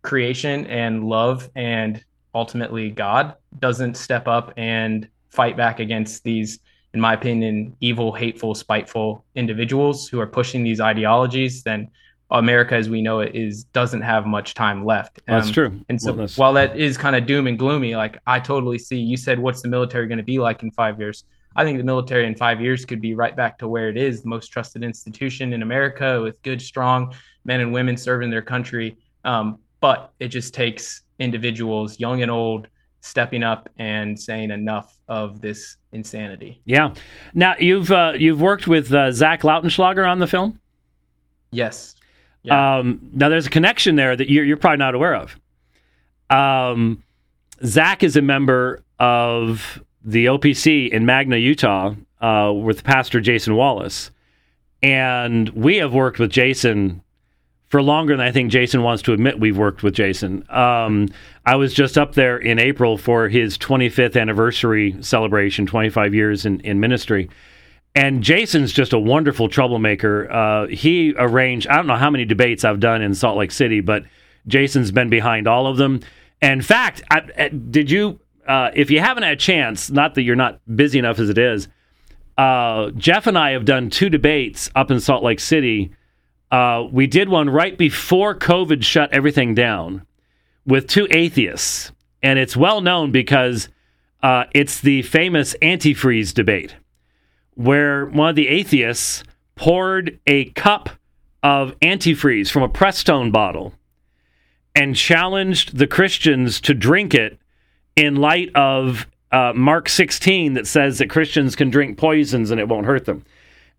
creation and love and ultimately God doesn't step up and fight back against these in my opinion, evil, hateful, spiteful individuals who are pushing these ideologies, then America, as we know it, is doesn't have much time left. Um, that's true. And so, well, while that is kind of doom and gloomy, like I totally see. You said, "What's the military going to be like in five years?" I think the military in five years could be right back to where it is, the most trusted institution in America, with good, strong men and women serving their country. Um, but it just takes individuals, young and old, stepping up and saying enough of this insanity. Yeah. Now you've uh, you've worked with uh, Zach Lautenschlager on the film. Yes. Yeah. Um, now there's a connection there that you're, you're probably not aware of. Um, Zach is a member of the OPC in Magna, Utah, uh, with Pastor Jason Wallace, and we have worked with Jason for longer than I think Jason wants to admit we've worked with Jason. Um, I was just up there in April for his 25th anniversary celebration, 25 years in, in ministry. And Jason's just a wonderful troublemaker. Uh, he arranged, I don't know how many debates I've done in Salt Lake City, but Jason's been behind all of them. In fact, I, did you, uh, if you haven't had a chance, not that you're not busy enough as it is, uh, Jeff and I have done two debates up in Salt Lake City uh, we did one right before COVID shut everything down with two atheists. And it's well known because uh, it's the famous antifreeze debate, where one of the atheists poured a cup of antifreeze from a Prestone bottle and challenged the Christians to drink it in light of uh, Mark 16 that says that Christians can drink poisons and it won't hurt them.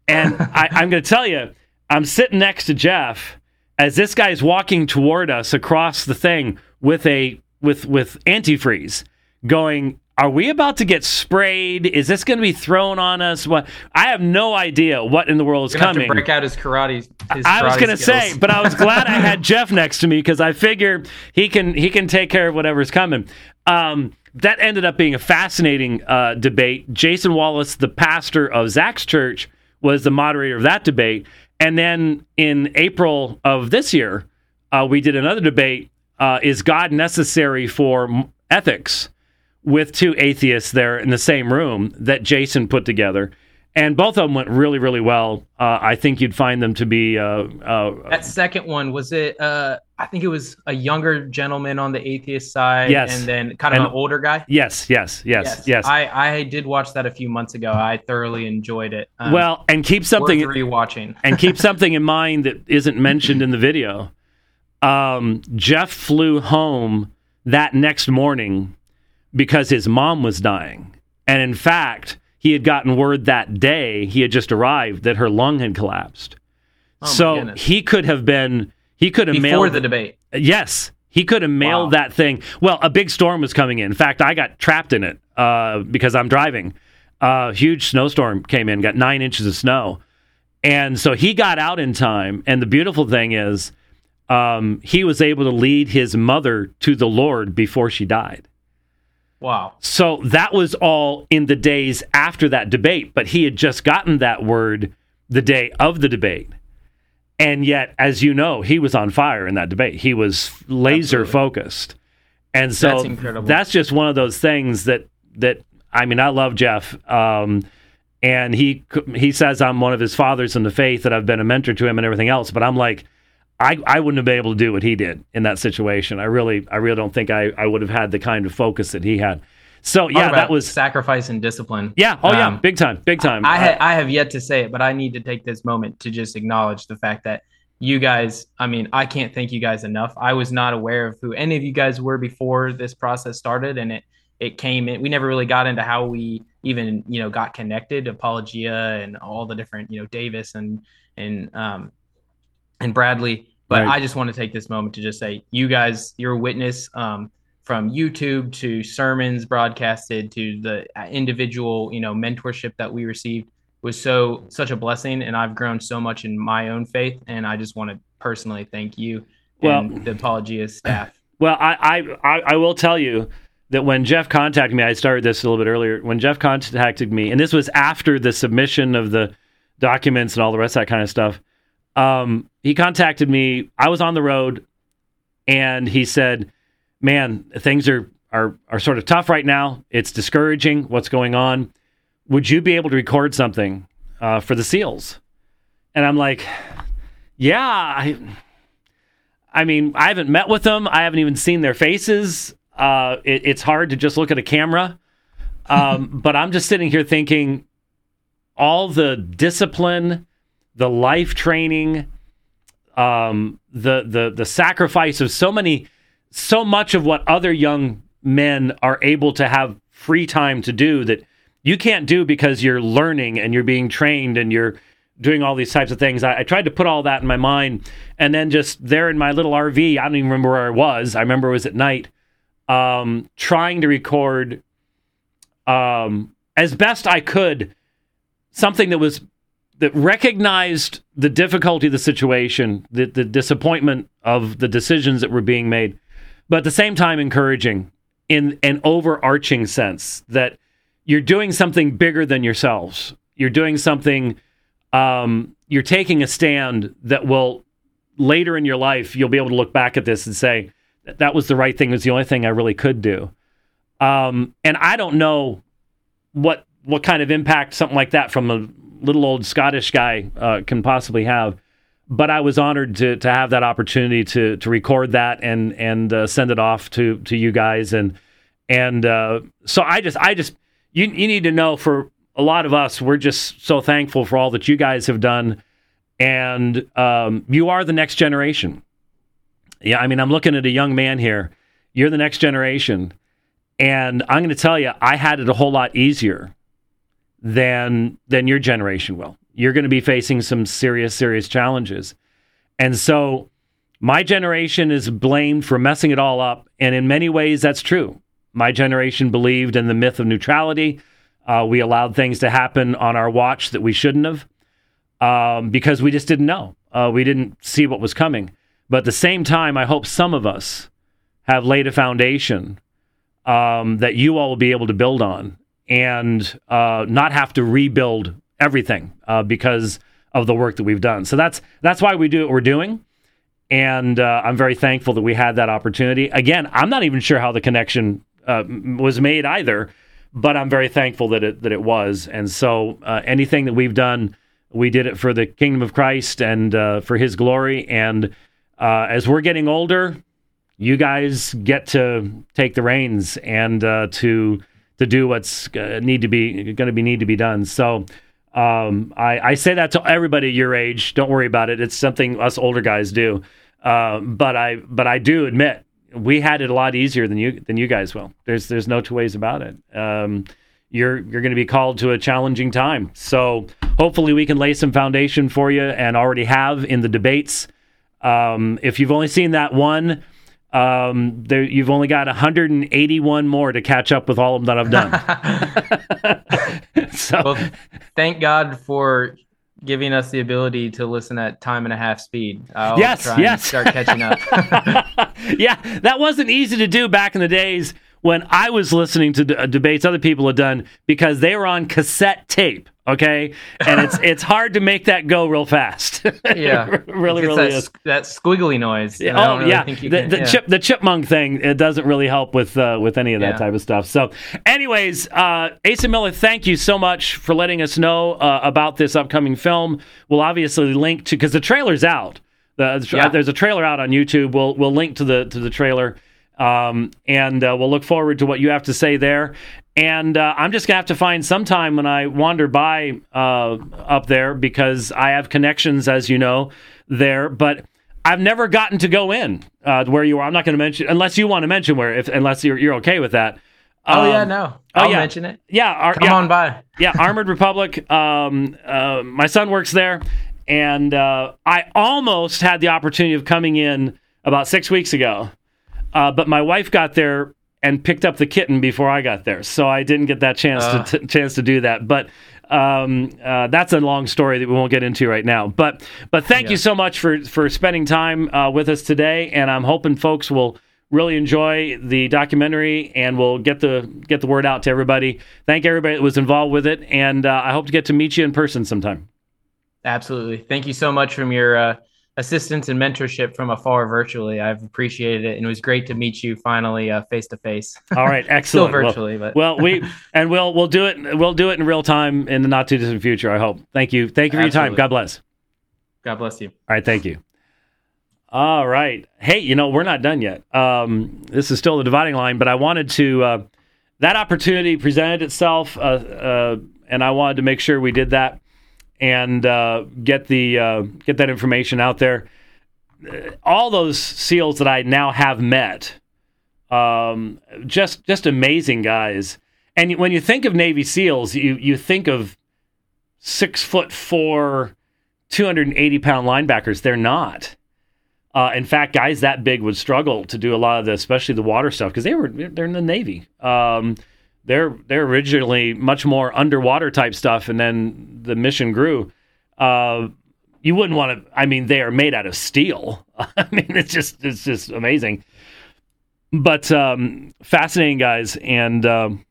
And I, I'm going to tell you, I'm sitting next to Jeff as this guy's walking toward us across the thing with a with with antifreeze, going, "Are we about to get sprayed? Is this going to be thrown on us? What? I have no idea what in the world is coming." break out his karate. His I was going to say, but I was glad I had Jeff next to me because I figure he can he can take care of whatever's coming. Um, that ended up being a fascinating uh, debate. Jason Wallace, the pastor of Zach's church, was the moderator of that debate. And then in April of this year, uh, we did another debate uh, Is God necessary for ethics? With two atheists there in the same room that Jason put together. And both of them went really, really well. Uh, I think you'd find them to be. Uh, uh, that second one was it? Uh, I think it was a younger gentleman on the atheist side, yes. and then kind of and, an older guy. Yes, yes, yes, yes, yes. I, I did watch that a few months ago. I thoroughly enjoyed it. Um, well, and keep something rewatching, and keep something in mind that isn't mentioned in the video. Um, Jeff flew home that next morning because his mom was dying, and in fact he had gotten word that day he had just arrived that her lung had collapsed. Oh so he could have been he could have before mailed the debate. Yes, he could have mailed wow. that thing. Well, a big storm was coming in. In fact, I got trapped in it uh, because I'm driving. A uh, huge snowstorm came in, got nine inches of snow, and so he got out in time. And the beautiful thing is, um, he was able to lead his mother to the Lord before she died. Wow. So that was all in the days after that debate, but he had just gotten that word the day of the debate. And yet, as you know, he was on fire in that debate. He was laser Absolutely. focused. And so that's, that's, just one of those things that that I mean, I love Jeff. Um, and he he says I'm one of his fathers in the faith that I've been a mentor to him and everything else, but I'm like I, I wouldn't have been able to do what he did in that situation. I really I really don't think I, I would have had the kind of focus that he had. So yeah, that was sacrifice and discipline. Yeah. Oh yeah, um, big time, big time. I, I, uh, I have yet to say it, but I need to take this moment to just acknowledge the fact that you guys. I mean, I can't thank you guys enough. I was not aware of who any of you guys were before this process started, and it it came in. We never really got into how we even you know got connected, Apologia, and all the different you know Davis and and um and Bradley. But right. I just want to take this moment to just say, you guys, you're witness um, from YouTube to sermons broadcasted to the uh, individual, you know, mentorship that we received was so such a blessing, and I've grown so much in my own faith. And I just want to personally thank you well, and the Apologia staff. Well, I, I I will tell you that when Jeff contacted me, I started this a little bit earlier. When Jeff contacted me, and this was after the submission of the documents and all the rest of that kind of stuff um, he contacted me. I was on the road, and he said, "Man, things are are are sort of tough right now. It's discouraging. What's going on? Would you be able to record something uh, for the Seals?" And I'm like, "Yeah." I, I mean, I haven't met with them. I haven't even seen their faces. Uh, it, it's hard to just look at a camera. Um, but I'm just sitting here thinking, all the discipline the life training, um, the the the sacrifice of so many, so much of what other young men are able to have free time to do that you can't do because you're learning and you're being trained and you're doing all these types of things. I, I, tried to put all that in my mind, and then just there in my little RV, I don't even remember where I was. I remember it was at night, um, trying to record um, as best I could something that was that recognized the difficulty of the situation, the, the disappointment of the decisions that were being made, but at the same time encouraging in an overarching sense that you're doing something bigger than yourselves. You're doing something, um, you're taking a stand that will later in your life, you'll be able to look back at this and say, that was the right thing. It was the only thing I really could do. Um, and I don't know what what kind of impact something like that from a little old Scottish guy uh, can possibly have. But I was honored to to have that opportunity to to record that and and uh, send it off to to you guys and and uh, so I just I just you you need to know for a lot of us we're just so thankful for all that you guys have done and um, you are the next generation. Yeah, I mean I'm looking at a young man here. You're the next generation, and I'm going to tell you I had it a whole lot easier than than your generation will. You're going to be facing some serious serious challenges. And so my generation is blamed for messing it all up, and in many ways that's true. My generation believed in the myth of neutrality. Uh, we allowed things to happen on our watch that we shouldn't have um, because we just didn't know. Uh, we didn't see what was coming. But at the same time, I hope some of us have laid a foundation um, that you all will be able to build on and uh, not have to rebuild everything uh, because of the work that we've done. So that's that's why we do what we're doing, and uh, I'm very thankful that we had that opportunity. Again, I'm not even sure how the connection uh, was made either, but I'm very thankful that it that it was. And so uh, anything that we've done, we did it for the kingdom of Christ and uh, for His glory. And as we're getting older, you guys get to take the reins and to to do what's uh, need to be going to be need to be done. So um, I, I, say that to everybody your age. Don't worry about it. It's something us older guys do. Uh, but I but I do admit we had it a lot easier than you than you guys will. There's there's no two ways about it. Um, you're you're going to be called to a challenging time. So hopefully we can lay some foundation for you and already have in the debates. Um, if you've only seen that one, um, there, you've only got 181 more to catch up with all of them that I've done. so, well, thank God for giving us the ability to listen at time and a half speed. I'll yes, yes. start catching up. yeah, that wasn't easy to do back in the days when I was listening to d- uh, debates other people had done because they were on cassette tape. Okay, and it's it's hard to make that go real fast. yeah, really, really that, is. that squiggly noise. Oh really yeah, the, can, the yeah. chip the chipmunk thing. It doesn't really help with uh, with any of that yeah. type of stuff. So, anyways, uh, Asa Miller, thank you so much for letting us know uh, about this upcoming film. We'll obviously link to because the trailer's out. The, yeah. There's a trailer out on YouTube. We'll we'll link to the to the trailer. Um, and uh, we'll look forward to what you have to say there. And uh, I'm just going to have to find some time when I wander by uh, up there because I have connections, as you know, there. But I've never gotten to go in uh, where you are. I'm not going to mention unless you want to mention where, if unless you're you're okay with that. Oh um, yeah, no. I'll oh, yeah. mention it. Yeah, ar- come yeah, on by. yeah, Armored Republic. Um, uh, my son works there, and uh, I almost had the opportunity of coming in about six weeks ago uh, but my wife got there and picked up the kitten before I got there, so I didn't get that chance uh. to t- chance to do that. But um, uh, that's a long story that we won't get into right now. But but thank yeah. you so much for for spending time uh, with us today, and I'm hoping folks will really enjoy the documentary and we'll get the get the word out to everybody. Thank everybody that was involved with it, and uh, I hope to get to meet you in person sometime. Absolutely, thank you so much from your uh, assistance and mentorship from afar virtually. I've appreciated it, and it was great to meet you finally face to face. All right, excellent. Still virtually, well, but well, we and we'll we'll do it. We'll do it in real time in the not too distant future. I hope. Thank you. Thank you for Absolutely. your time. God bless. God bless you. All right, thank you. All right. Hey, you know we're not done yet. Um, this is still the dividing line, but I wanted to. Uh, that opportunity presented itself, uh, uh, and I wanted to make sure we did that and uh, get the uh, get that information out there. All those seals that I now have met, um, just just amazing guys. And when you think of Navy SEALs, you you think of six foot four, two hundred and eighty pound linebackers. They're not. Uh, in fact, guys that big would struggle to do a lot of the, especially the water stuff, because they were they're in the Navy. Um, they're they're originally much more underwater type stuff, and then the mission grew. Uh, you wouldn't want to. I mean, they are made out of steel. I mean, it's just it's just amazing. But um, fascinating guys, and um,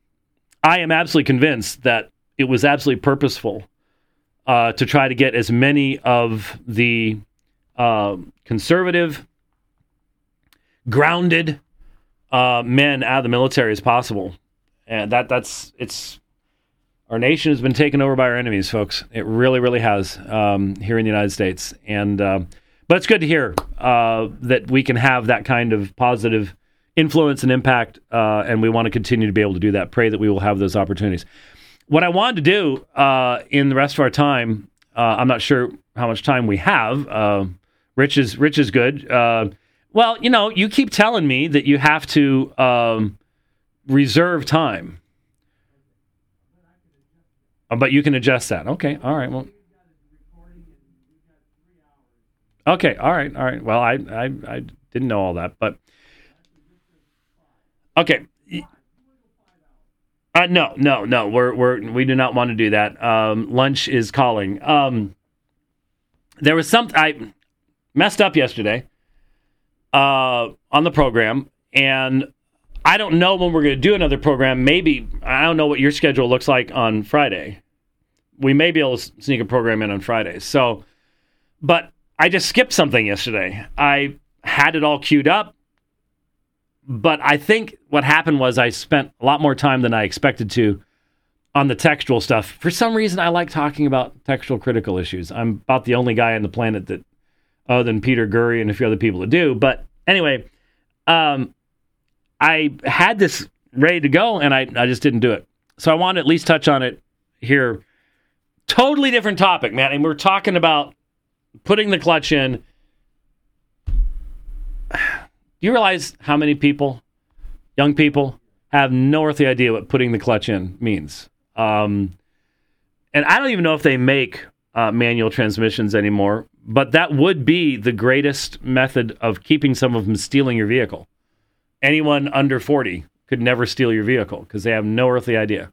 I am absolutely convinced that it was absolutely purposeful uh, to try to get as many of the uh, conservative, grounded uh, men out of the military as possible, and that that's it's our nation has been taken over by our enemies, folks. It really, really has um, here in the United States. And uh, but it's good to hear uh, that we can have that kind of positive influence and impact, uh, and we want to continue to be able to do that. Pray that we will have those opportunities. What I wanted to do uh, in the rest of our time, uh, I'm not sure how much time we have. Uh, Rich is Rich is good. well, you know, you keep telling me that you have to um, reserve time Oh, but you can adjust that. Okay. All right. Well. Okay. All right. All right. Well, I I, I didn't know all that, but okay. Uh, no, no, no. We're we're we do not want to do that. Um, lunch is calling. Um, there was some I messed up yesterday uh, on the program, and I don't know when we're going to do another program. Maybe I don't know what your schedule looks like on Friday. We may be able to sneak a program in on Friday. So, but I just skipped something yesterday. I had it all queued up, but I think what happened was I spent a lot more time than I expected to on the textual stuff. For some reason, I like talking about textual critical issues. I'm about the only guy on the planet that, other than Peter Gurry and a few other people that do. But anyway, um, I had this ready to go and I, I just didn't do it. So I want to at least touch on it here. Totally different topic, man. And we're talking about putting the clutch in. Do you realize how many people, young people, have no earthly idea what putting the clutch in means? Um, and I don't even know if they make uh, manual transmissions anymore, but that would be the greatest method of keeping someone from stealing your vehicle anyone under 40 could never steal your vehicle because they have no earthly idea.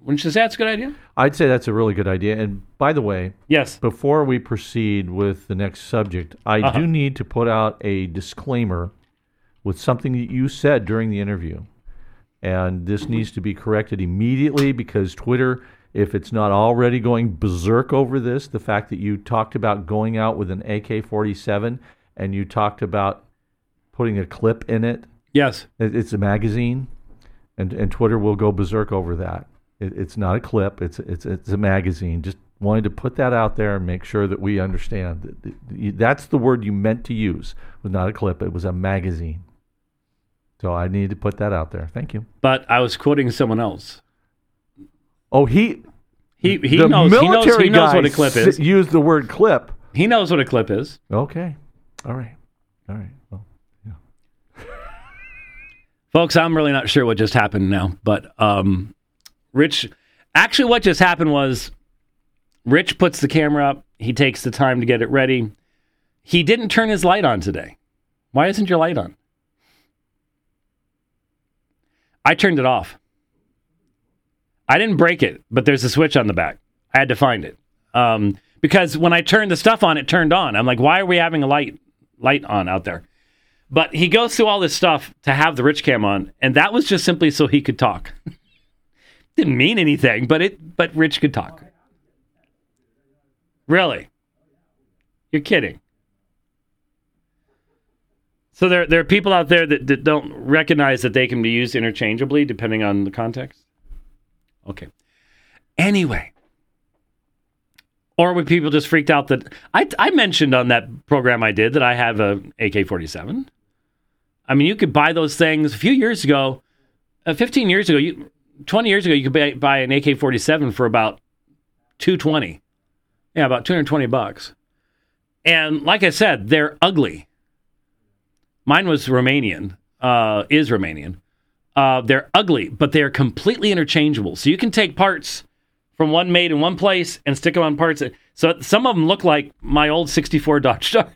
Wouldn't you say that's a good idea? I'd say that's a really good idea. And by the way, yes. Before we proceed with the next subject, I uh-huh. do need to put out a disclaimer with something that you said during the interview. And this needs to be corrected immediately because Twitter, if it's not already going berserk over this, the fact that you talked about going out with an AK 47 and you talked about putting a clip in it. Yes. It, it's a magazine, and, and Twitter will go berserk over that. It, it's not a clip, it's, it's, it's a magazine. Just wanted to put that out there and make sure that we understand. That that's the word you meant to use. It was not a clip, it was a magazine. So I needed to put that out there. Thank you. But I was quoting someone else. Oh, he he he knows he knows he knows what a clip is. Use the word clip. He knows what a clip is. Okay. All right. All right. Well, Folks, I'm really not sure what just happened now, but um, Rich, actually, what just happened was Rich puts the camera up. He takes the time to get it ready. He didn't turn his light on today. Why isn't your light on? I turned it off. I didn't break it, but there's a switch on the back. I had to find it. Um, because when I turned the stuff on, it turned on. I'm like, why are we having a light light on out there? But he goes through all this stuff to have the rich cam on, and that was just simply so he could talk. Didn't mean anything, but it but Rich could talk. Really? You're kidding. So there, there are people out there that, that don't recognize that they can be used interchangeably depending on the context. Okay. Anyway, or would people just freaked out that I, I mentioned on that program I did that I have a AK 47? I mean, you could buy those things a few years ago, uh, 15 years ago, you, 20 years ago, you could buy, buy an AK 47 for about 220. Yeah, about 220 bucks. And like I said, they're ugly. Mine was Romanian, uh, is Romanian. Uh, they're ugly, but they're completely interchangeable. So you can take parts from one made in one place and stick them on parts. That, So some of them look like my old 64 Dodge Dart.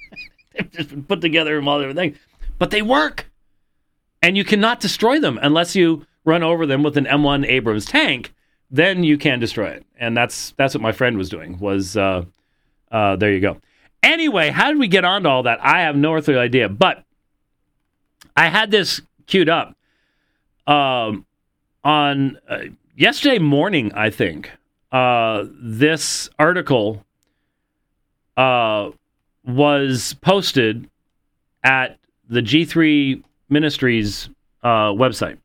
They've just been put together and all everything but they work. And you cannot destroy them unless you run over them with an M1 Abrams tank, then you can destroy it. And that's that's what my friend was doing. Was uh, uh, there you go. Anyway, how did we get onto all that? I have no earthly idea. But I had this queued up um, on uh, yesterday morning. I think uh, this article uh, was posted at the G3 Ministries uh, website.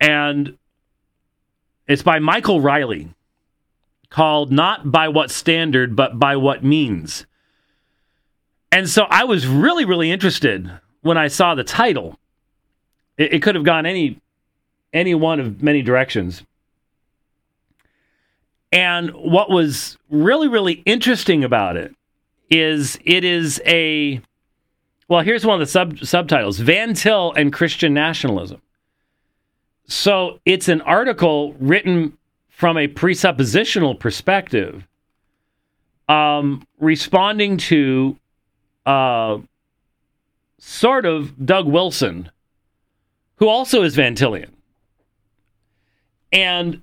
And it's by Michael Riley called Not by What Standard, but by What Means. And so I was really, really interested when I saw the title. It, it could have gone any any one of many directions. And what was really, really interesting about it is it is a well, here's one of the sub subtitles: Van Til and Christian nationalism. So it's an article written from a presuppositional perspective, um, responding to uh, sort of Doug Wilson, who also is Van Tillian. And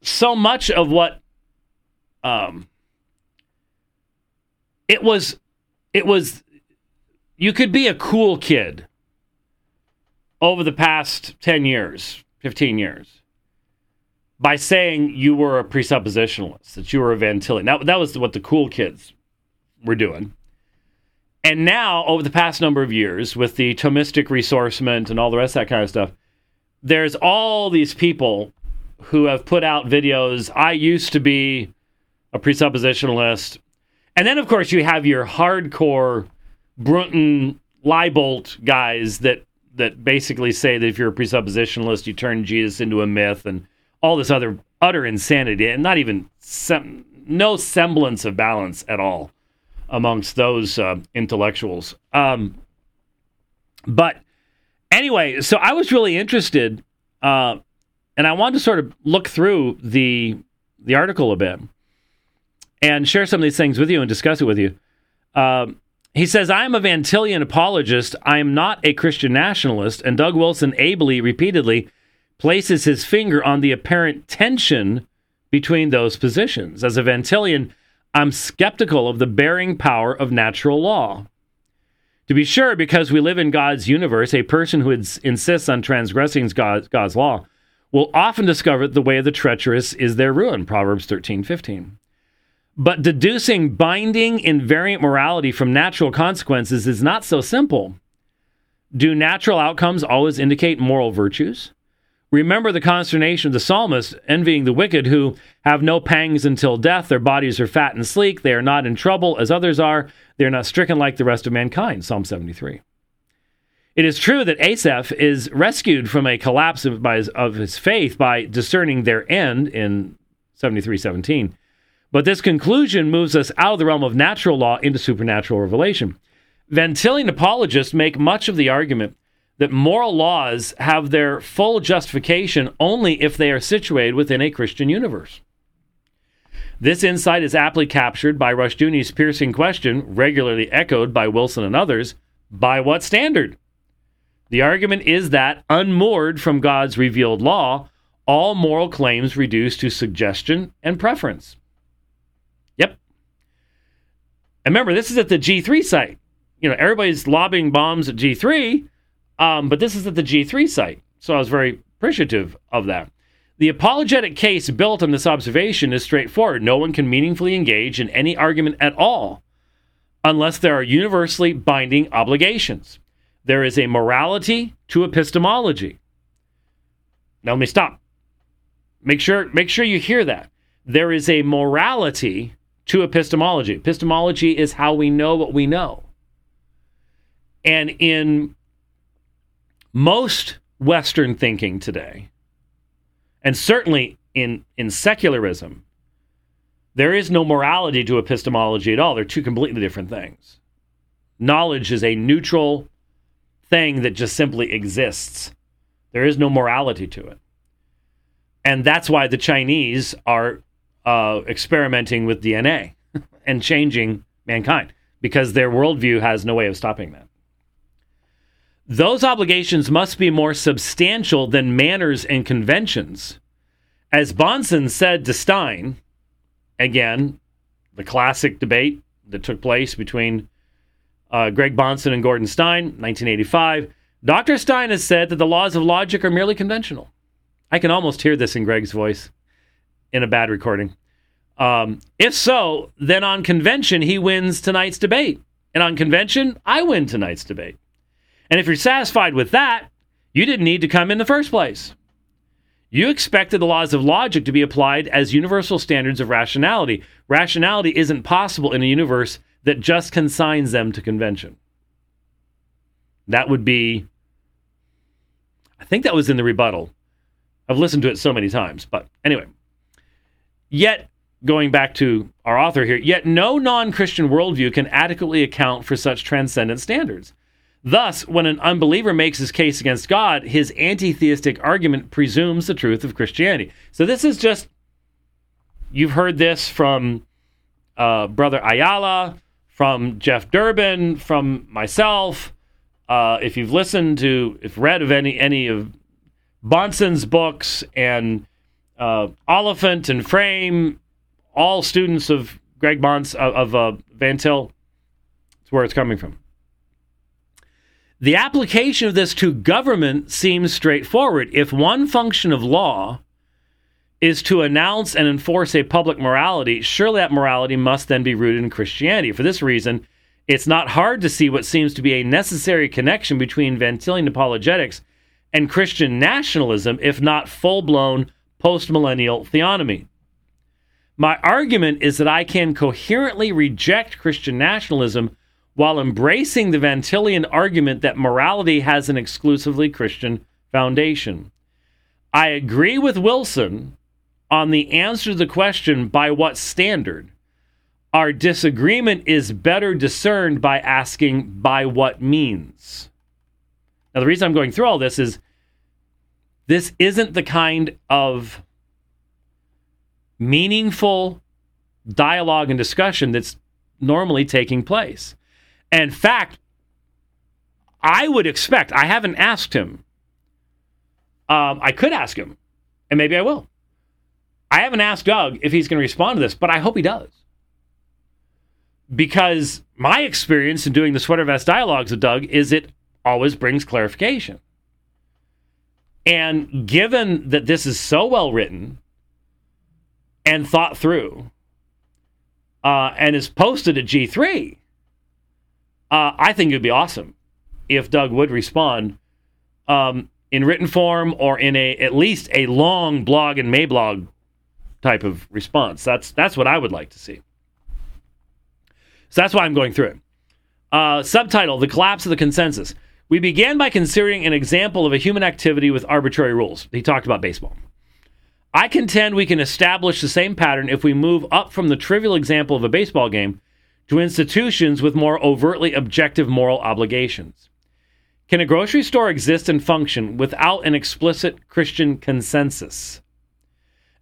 so much of what um, it was, it was, you could be a cool kid over the past 10 years, 15 years by saying you were a presuppositionalist, that you were a Van Tillian. That, was what the cool kids were doing. And now, over the past number of years, with the Thomistic ressourcement and all the rest of that kind of stuff, there's all these people who have put out videos. I used to be a presuppositionalist. And then, of course, you have your hardcore Brunton Leibold guys that that basically say that if you're a presuppositionalist, you turn Jesus into a myth and all this other utter insanity and not even sem- no semblance of balance at all amongst those uh, intellectuals. Um, but anyway, so I was really interested, uh, and I wanted to sort of look through the the article a bit and share some of these things with you and discuss it with you. Um, he says, I am a Van Tillian apologist. I am not a Christian nationalist. And Doug Wilson ably, repeatedly, places his finger on the apparent tension between those positions. As a Van Tillian, I'm skeptical of the bearing power of natural law. To be sure, because we live in God's universe, a person who ins- insists on transgressing God's, God's law will often discover that the way of the treacherous is their ruin. Proverbs 13, 15. But deducing binding invariant morality from natural consequences is not so simple. Do natural outcomes always indicate moral virtues? Remember the consternation of the psalmist, envying the wicked who have no pangs until death. Their bodies are fat and sleek. They are not in trouble as others are. They are not stricken like the rest of mankind. Psalm 73. It is true that Asaph is rescued from a collapse of, his, of his faith by discerning their end in 73:17. But this conclusion moves us out of the realm of natural law into supernatural revelation. Van Tillian apologists make much of the argument that moral laws have their full justification only if they are situated within a Christian universe. This insight is aptly captured by Rushdoony's piercing question, regularly echoed by Wilson and others by what standard? The argument is that, unmoored from God's revealed law, all moral claims reduce to suggestion and preference. Yep. And remember, this is at the G3 site. You know, everybody's lobbing bombs at G3 um, but this is at the G3 site, so I was very appreciative of that. The apologetic case built on this observation is straightforward. No one can meaningfully engage in any argument at all unless there are universally binding obligations. There is a morality to epistemology. Now let me stop. Make sure make sure you hear that. There is a morality to epistemology. Epistemology is how we know what we know. And in most Western thinking today, and certainly in, in secularism, there is no morality to epistemology at all. They're two completely different things. Knowledge is a neutral thing that just simply exists. There is no morality to it. And that's why the Chinese are uh, experimenting with DNA and changing mankind because their worldview has no way of stopping that. Those obligations must be more substantial than manners and conventions, As Bahnsen said to Stein, again, the classic debate that took place between uh, Greg Bahnsen and Gordon Stein, 1985. Dr. Stein has said that the laws of logic are merely conventional. I can almost hear this in Greg's voice in a bad recording. Um, if so, then on convention, he wins tonight's debate. And on convention, I win tonight's debate. And if you're satisfied with that, you didn't need to come in the first place. You expected the laws of logic to be applied as universal standards of rationality. Rationality isn't possible in a universe that just consigns them to convention. That would be, I think that was in the rebuttal. I've listened to it so many times, but anyway. Yet, going back to our author here, yet no non Christian worldview can adequately account for such transcendent standards. Thus, when an unbeliever makes his case against God, his anti theistic argument presumes the truth of Christianity. So, this is just, you've heard this from uh, Brother Ayala, from Jeff Durbin, from myself. Uh, if you've listened to, if read of any any of Bahnsen's books and uh, Oliphint and Frame, all students of Greg Bons of, of uh, Van Til, it's where it's coming from. The application of this to government seems straightforward. If one function of law is to announce and enforce a public morality, surely that morality must then be rooted in Christianity. For this reason, it's not hard to see what seems to be a necessary connection between Van Tilian apologetics and Christian nationalism, if not full blown postmillennial theonomy. My argument is that I can coherently reject Christian nationalism while embracing the Van Tilian argument that morality has an exclusively Christian foundation. I agree with Wilson on the answer to the question by what standard. Our disagreement is better discerned by asking by what means. Now, the reason I'm going through all this is this isn't the kind of meaningful dialogue and discussion that's normally taking place. In fact, I would expect, I haven't asked him. Um, I could ask him, and maybe I will. I haven't asked Doug if he's going to respond to this, but I hope he does. Because my experience in doing the sweater vest dialogues with Doug is it always brings clarification. And given that this is so well written and thought through uh, and is posted at G3, uh, I think it would be awesome if Doug would respond um, in written form or in a at least a long blog and Mablog type of response. That's that's what I would like to see. So that's why I'm going through it. Uh, subtitle: The Collapse of the Consensus. We began by considering an example of a human activity with arbitrary rules. He talked about baseball. I contend we can establish the same pattern if we move up from the trivial example of a baseball game to institutions with more overtly objective moral obligations. Can a grocery store exist and function without an explicit Christian consensus?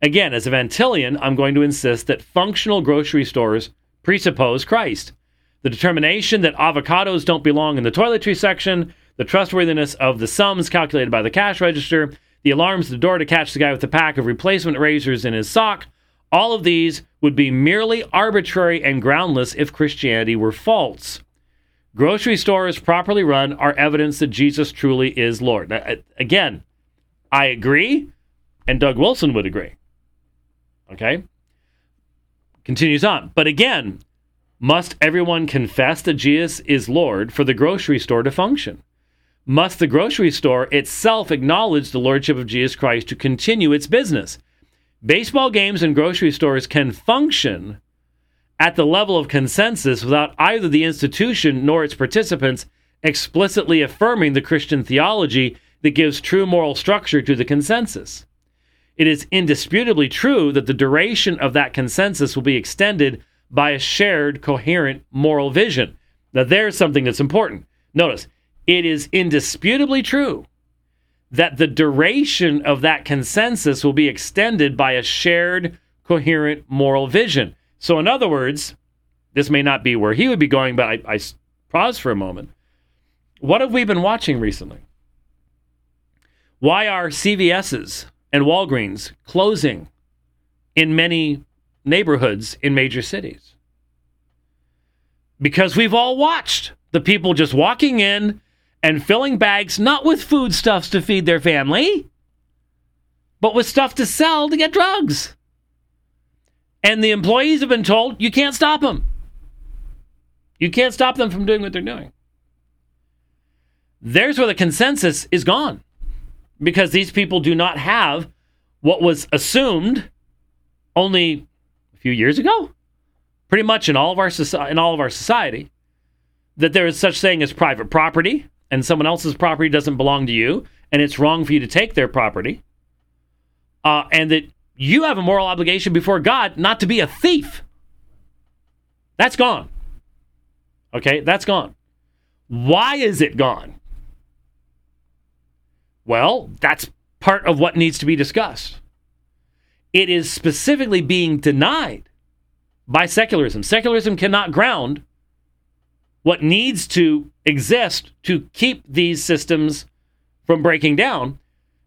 Again, as a Van Tilian, I'm going to insist that functional grocery stores presuppose Christ. The determination that avocados don't belong in the toiletry section, the trustworthiness of the sums calculated by the cash register, the alarms at the door to catch the guy with the pack of replacement razors in his sock, all of these would be merely arbitrary and groundless if Christianity were false. Grocery stores properly run are evidence that Jesus truly is Lord. Now, again, I agree, and Doug Wilson would agree. Okay? Continues on. But again, must everyone confess that Jesus is Lord for the grocery store to function? Must the grocery store itself acknowledge the Lordship of Jesus Christ to continue its business? Baseball games and grocery stores can function at the level of consensus without either the institution nor its participants explicitly affirming the Christian theology that gives true moral structure to the consensus. It is indisputably true that the duration of that consensus will be extended by a shared, coherent moral vision. Now, there's something that's important. Notice, it is indisputably true that the duration of that consensus will be extended by a shared, coherent moral vision. So, in other words, this may not be where he would be going, but I, I pause for a moment. What have we been watching recently? Why are CVS's and Walgreens closing in many neighborhoods in major cities. Because we've all watched the people just walking in and filling bags, not with foodstuffs to feed their family, but with stuff to sell to get drugs. And the employees have been told you can't stop them. You can't stop them from doing what they're doing. There's where the consensus is gone because these people do not have what was assumed only a few years ago, pretty much in all of our in all of our society, that there is such thing as private property, and someone else's property doesn't belong to you, and it's wrong for you to take their property, uh, and that you have a moral obligation before God not to be a thief. That's gone. Okay, that's gone. Why is it gone? Well, that's part of what needs to be discussed. It is specifically being denied by secularism. Secularism cannot ground what needs to exist to keep these systems from breaking down.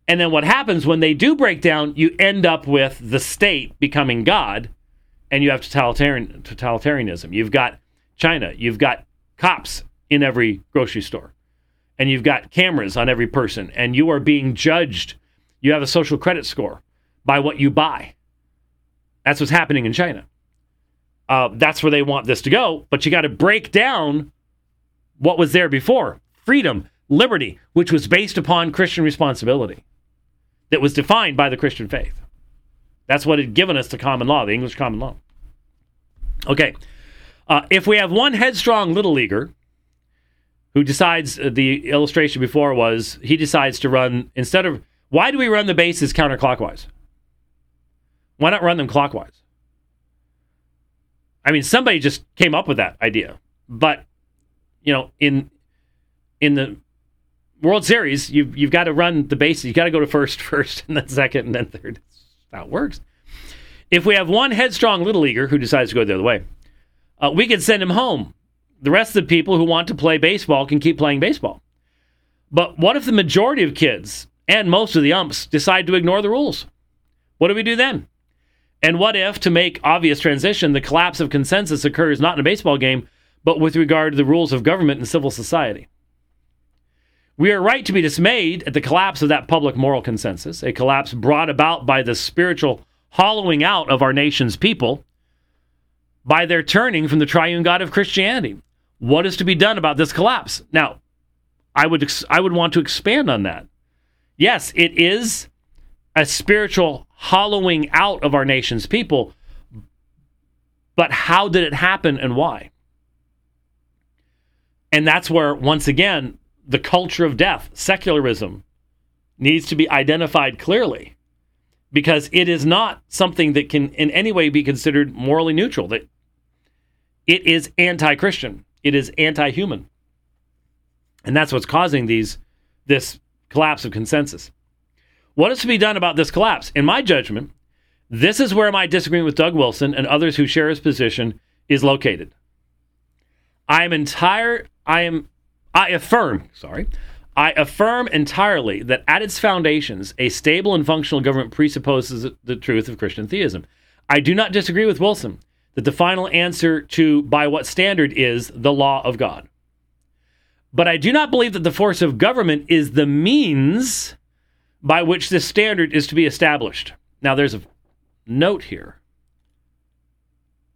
And then what happens when they do break down, you end up with the state becoming God and you have totalitarian, totalitarianism. You've got China, you've got cops in every grocery store, and you've got cameras on every person, and you are being judged. You have a social credit score by what you buy. That's what's happening in China. Uh, that's where they want this to go, but you got to break down what was there before freedom, liberty, which was based upon Christian responsibility, that was defined by the Christian faith. That's what had given us the common law, the English common law. Okay. Uh, if we have one headstrong little leaguer who decides, uh, the illustration before was he decides to run, instead of, why do we run the bases counterclockwise? Why not run them clockwise? I mean, somebody just came up with that idea, but you know, in in the World Series, you've you've got to run the bases. You've got to go to first, first, and then second, and then third. That's how it works. If we have one headstrong little leaguer who decides to go the other way, uh, we can send him home. The rest of the people who want to play baseball can keep playing baseball. But what if the majority of kids and most of the umps decide to ignore the rules? What do we do then? And what if, to make obvious transition, the collapse of consensus occurs not in a baseball game, but with regard to the rules of government and civil society? We are right to be dismayed at the collapse of that public moral consensus, a collapse brought about by the spiritual hollowing out of our nation's people by their turning from the triune God of Christianity. What is to be done about this collapse? Now, I would I would want to expand on that. Yes, it is a spiritual hollowing out of our nation's people. But how did it happen and why? And that's where, once again, the culture of death, secularism, needs to be identified clearly because it is not something that can in any way be considered morally neutral. That it is anti-Christian. It is anti-human. And that's what's causing these this collapse of consensus. What is to be done about this collapse? In my judgment, this is where my disagreement with Doug Wilson and others who share his position is located. I am entire I am I affirm, sorry, I affirm entirely that at its foundations, a stable and functional government presupposes the truth of Christian theism. I do not disagree with Wilson that the final answer to by what standard is the law of God. But I do not believe that the force of government is the means by which this standard is to be established. Now, there's a note here.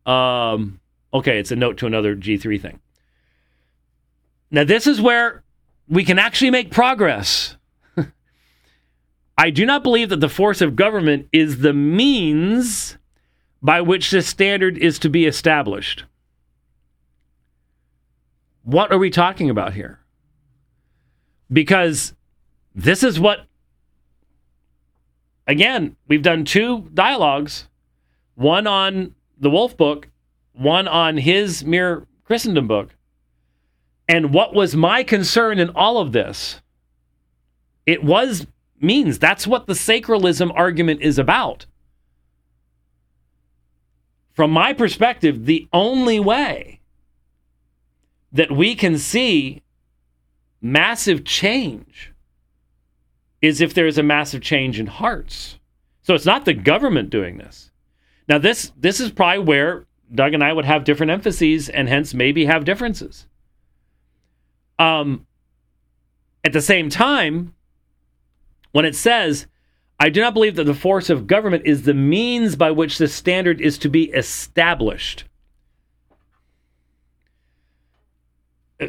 Um, okay, it's a note to another G3 thing. Now, this is where we can actually make progress. I do not believe that the force of government is the means by which this standard is to be established. What are we talking about here? Because this is what again, we've done two dialogues, one on the Wolfe book, one on his Mere Christendom book. And what was my concern in all of this? It was means. That's what the sacralism argument is about. From my perspective, the only way that we can see massive change is if there is a massive change in hearts. So it's not the government doing this. Now this this is probably where Doug and I would have different emphases and hence maybe have differences. Um at the same time, when it says, I do not believe that the force of government is the means by which the standard is to be established.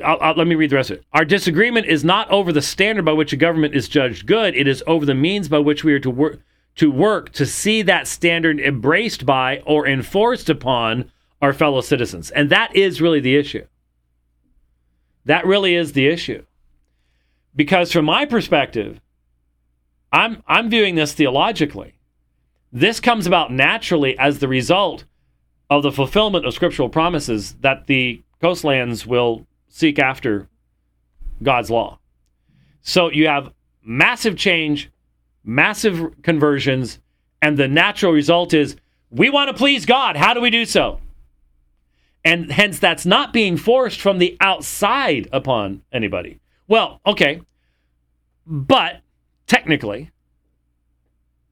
I'll, I'll, let me read the rest of it. Our disagreement is not over the standard by which a government is judged good. It is over the means by which we are to work to work to see that standard embraced by or enforced upon our fellow citizens. And that is really the issue. That really is the issue. Because from my perspective, I'm I'm viewing this theologically. This comes about naturally as the result of the fulfillment of scriptural promises that the coastlands will seek after God's law. So you have massive change, massive conversions, and the natural result is we want to please God. How do we do so? And hence, that's not being forced from the outside upon anybody. Well, okay. But technically,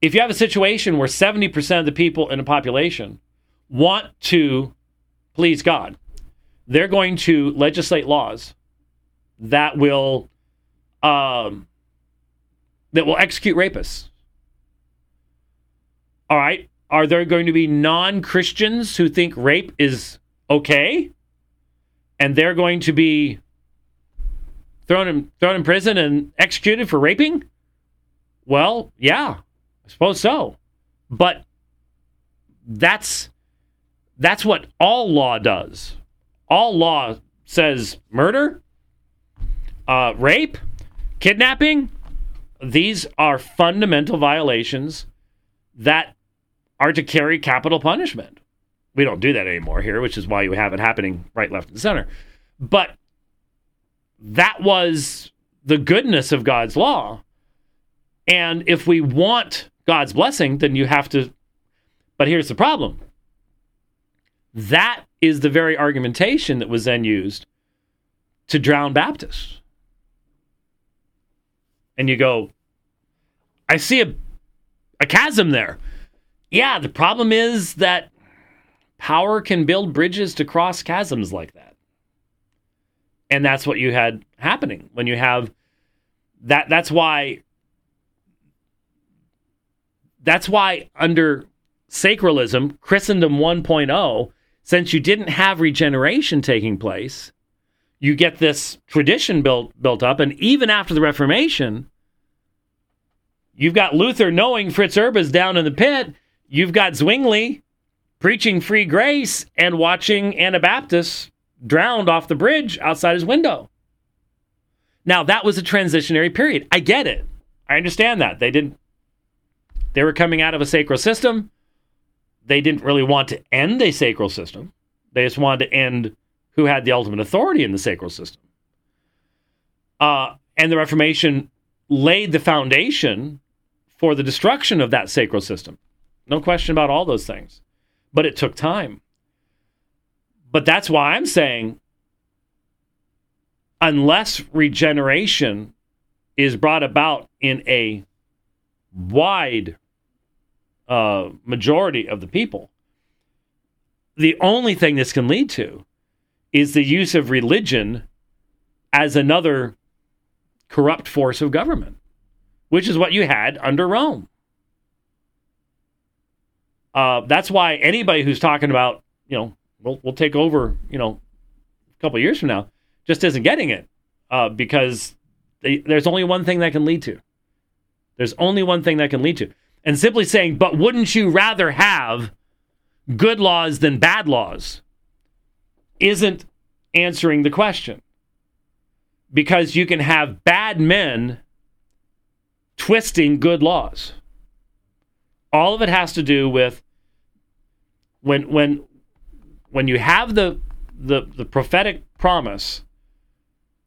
if you have a situation where 70% of the people in a population want to please God, they're going to legislate laws that will um, that will execute rapists. All right, are there going to be non-Christians who think rape is okay, and they're going to be thrown in thrown in prison and executed for raping? Well, yeah, I suppose so, but that's that's what all law does all law says murder, uh, rape, kidnapping. These are fundamental violations that are to carry capital punishment. We don't do that anymore here, which is why you have it happening right, left, and center. But that was the goodness of God's law. And if we want God's blessing, then you have to. But here's the problem that is the very argumentation that was then used to drown Baptists. And you go, I see a, a chasm there. Yeah, the problem is that power can build bridges to cross chasms like that. And that's what you had happening when you have that that's why that's why under sacralism, Christendom 1.0, since you didn't have regeneration taking place, you get this tradition built built up, and even after the Reformation, you've got Luther knowing Fritz Erbe's down in the pit. You've got Zwingli preaching free grace and watching Anabaptists drowned off the bridge outside his window. Now that was a transitionary period. I get it. I understand that they didn't. They were coming out of a sacral system they didn't really want to end a sacral system. They just wanted to end who had the ultimate authority in the sacral system. Uh, and the Reformation laid the foundation for the destruction of that sacral system. No question about all those things. But it took time. But that's why I'm saying, unless regeneration is brought about in a wide uh, majority of the people. The only thing this can lead to is the use of religion as another corrupt force of government, which is what you had under Rome. Uh, that's why anybody who's talking about, you know, we'll, we'll take over, you know, a couple years from now, just isn't getting it uh, because they, there's only one thing that can lead to. There's only one thing that can lead to and simply saying, but wouldn't you rather have good laws than bad laws, isn't answering the question. Because you can have bad men twisting good laws. All of it has to do with when when when you have the the, the prophetic promise,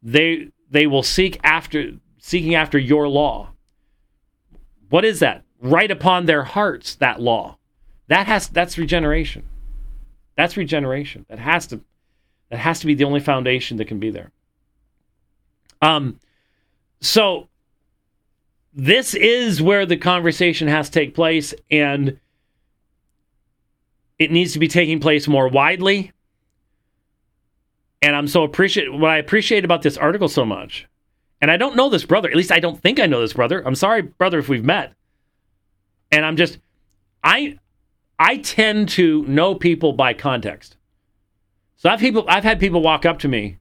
they they will seek after seeking after your law. What is that? write upon their hearts that law. That has that's regeneration. That's regeneration. That has to that has to be the only foundation that can be there. Um so this is where the conversation has to take place, and it needs to be taking place more widely. And I'm so appreciate what I appreciate about this article so much. And I don't know this brother. At least I don't think I know this brother. I'm sorry, brother, if we've met. And I'm just I I tend to know people by context. So I've people I've had people walk up to me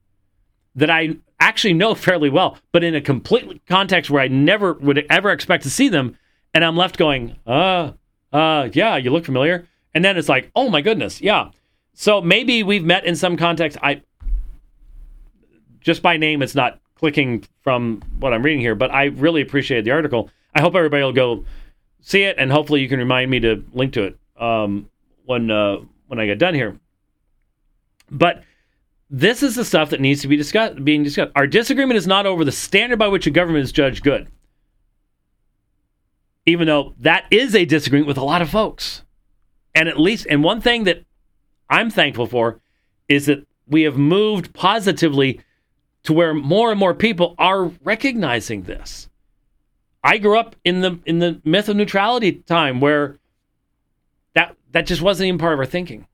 that I actually know fairly well, but in a complete context where I never would ever expect to see them, and I'm left going, uh, uh, yeah, you look familiar. And then it's like, oh my goodness, yeah. So maybe we've met in some context. I just by name, it's not clicking from what I'm reading here, but I really appreciate the article. I hope everybody will go see it, and hopefully you can remind me to link to it um, when uh, when I get done here. But this is the stuff that needs to be discussed, being discussed. Our disagreement is not over the standard by which a government is judged good, even though that is a disagreement with a lot of folks. And at least, and one thing that I'm thankful for is that we have moved positively to where more and more people are recognizing this. I grew up in the in the myth of neutrality time where that that just wasn't even part of our thinking.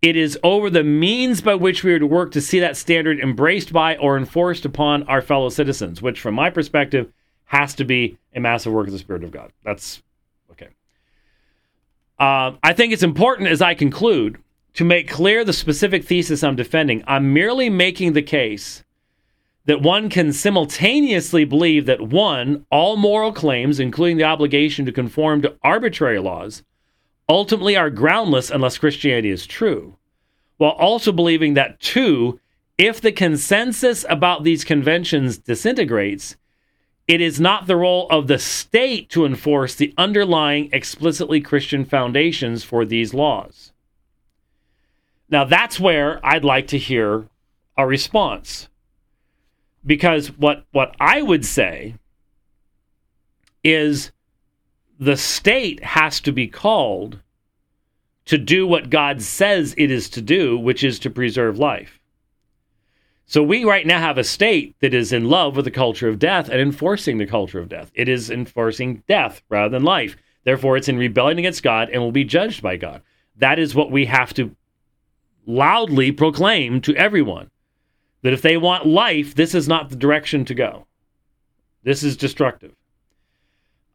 It is over the means by which we are to work to see that standard embraced by or enforced upon our fellow citizens, which, from my perspective, has to be a massive work of the Spirit of God. That's okay. Uh, I think it's important as I conclude to make clear the specific thesis I'm defending. I'm merely making the case that one can simultaneously believe that one, all moral claims, including the obligation to conform to arbitrary laws, ultimately are groundless unless Christianity is true, while also believing that two, if the consensus about these conventions disintegrates, it is not the role of the state to enforce the underlying explicitly Christian foundations for these laws. Now, that's where I'd like to hear a response. Because what, what I would say is the state has to be called to do what God says it is to do, which is to preserve life. So we right now have a state that is in love with the culture of death and enforcing the culture of death. It is enforcing death rather than life. Therefore, it's in rebellion against God and will be judged by God. That is what we have to loudly proclaim to everyone that if they want life, this is not the direction to go. This is destructive.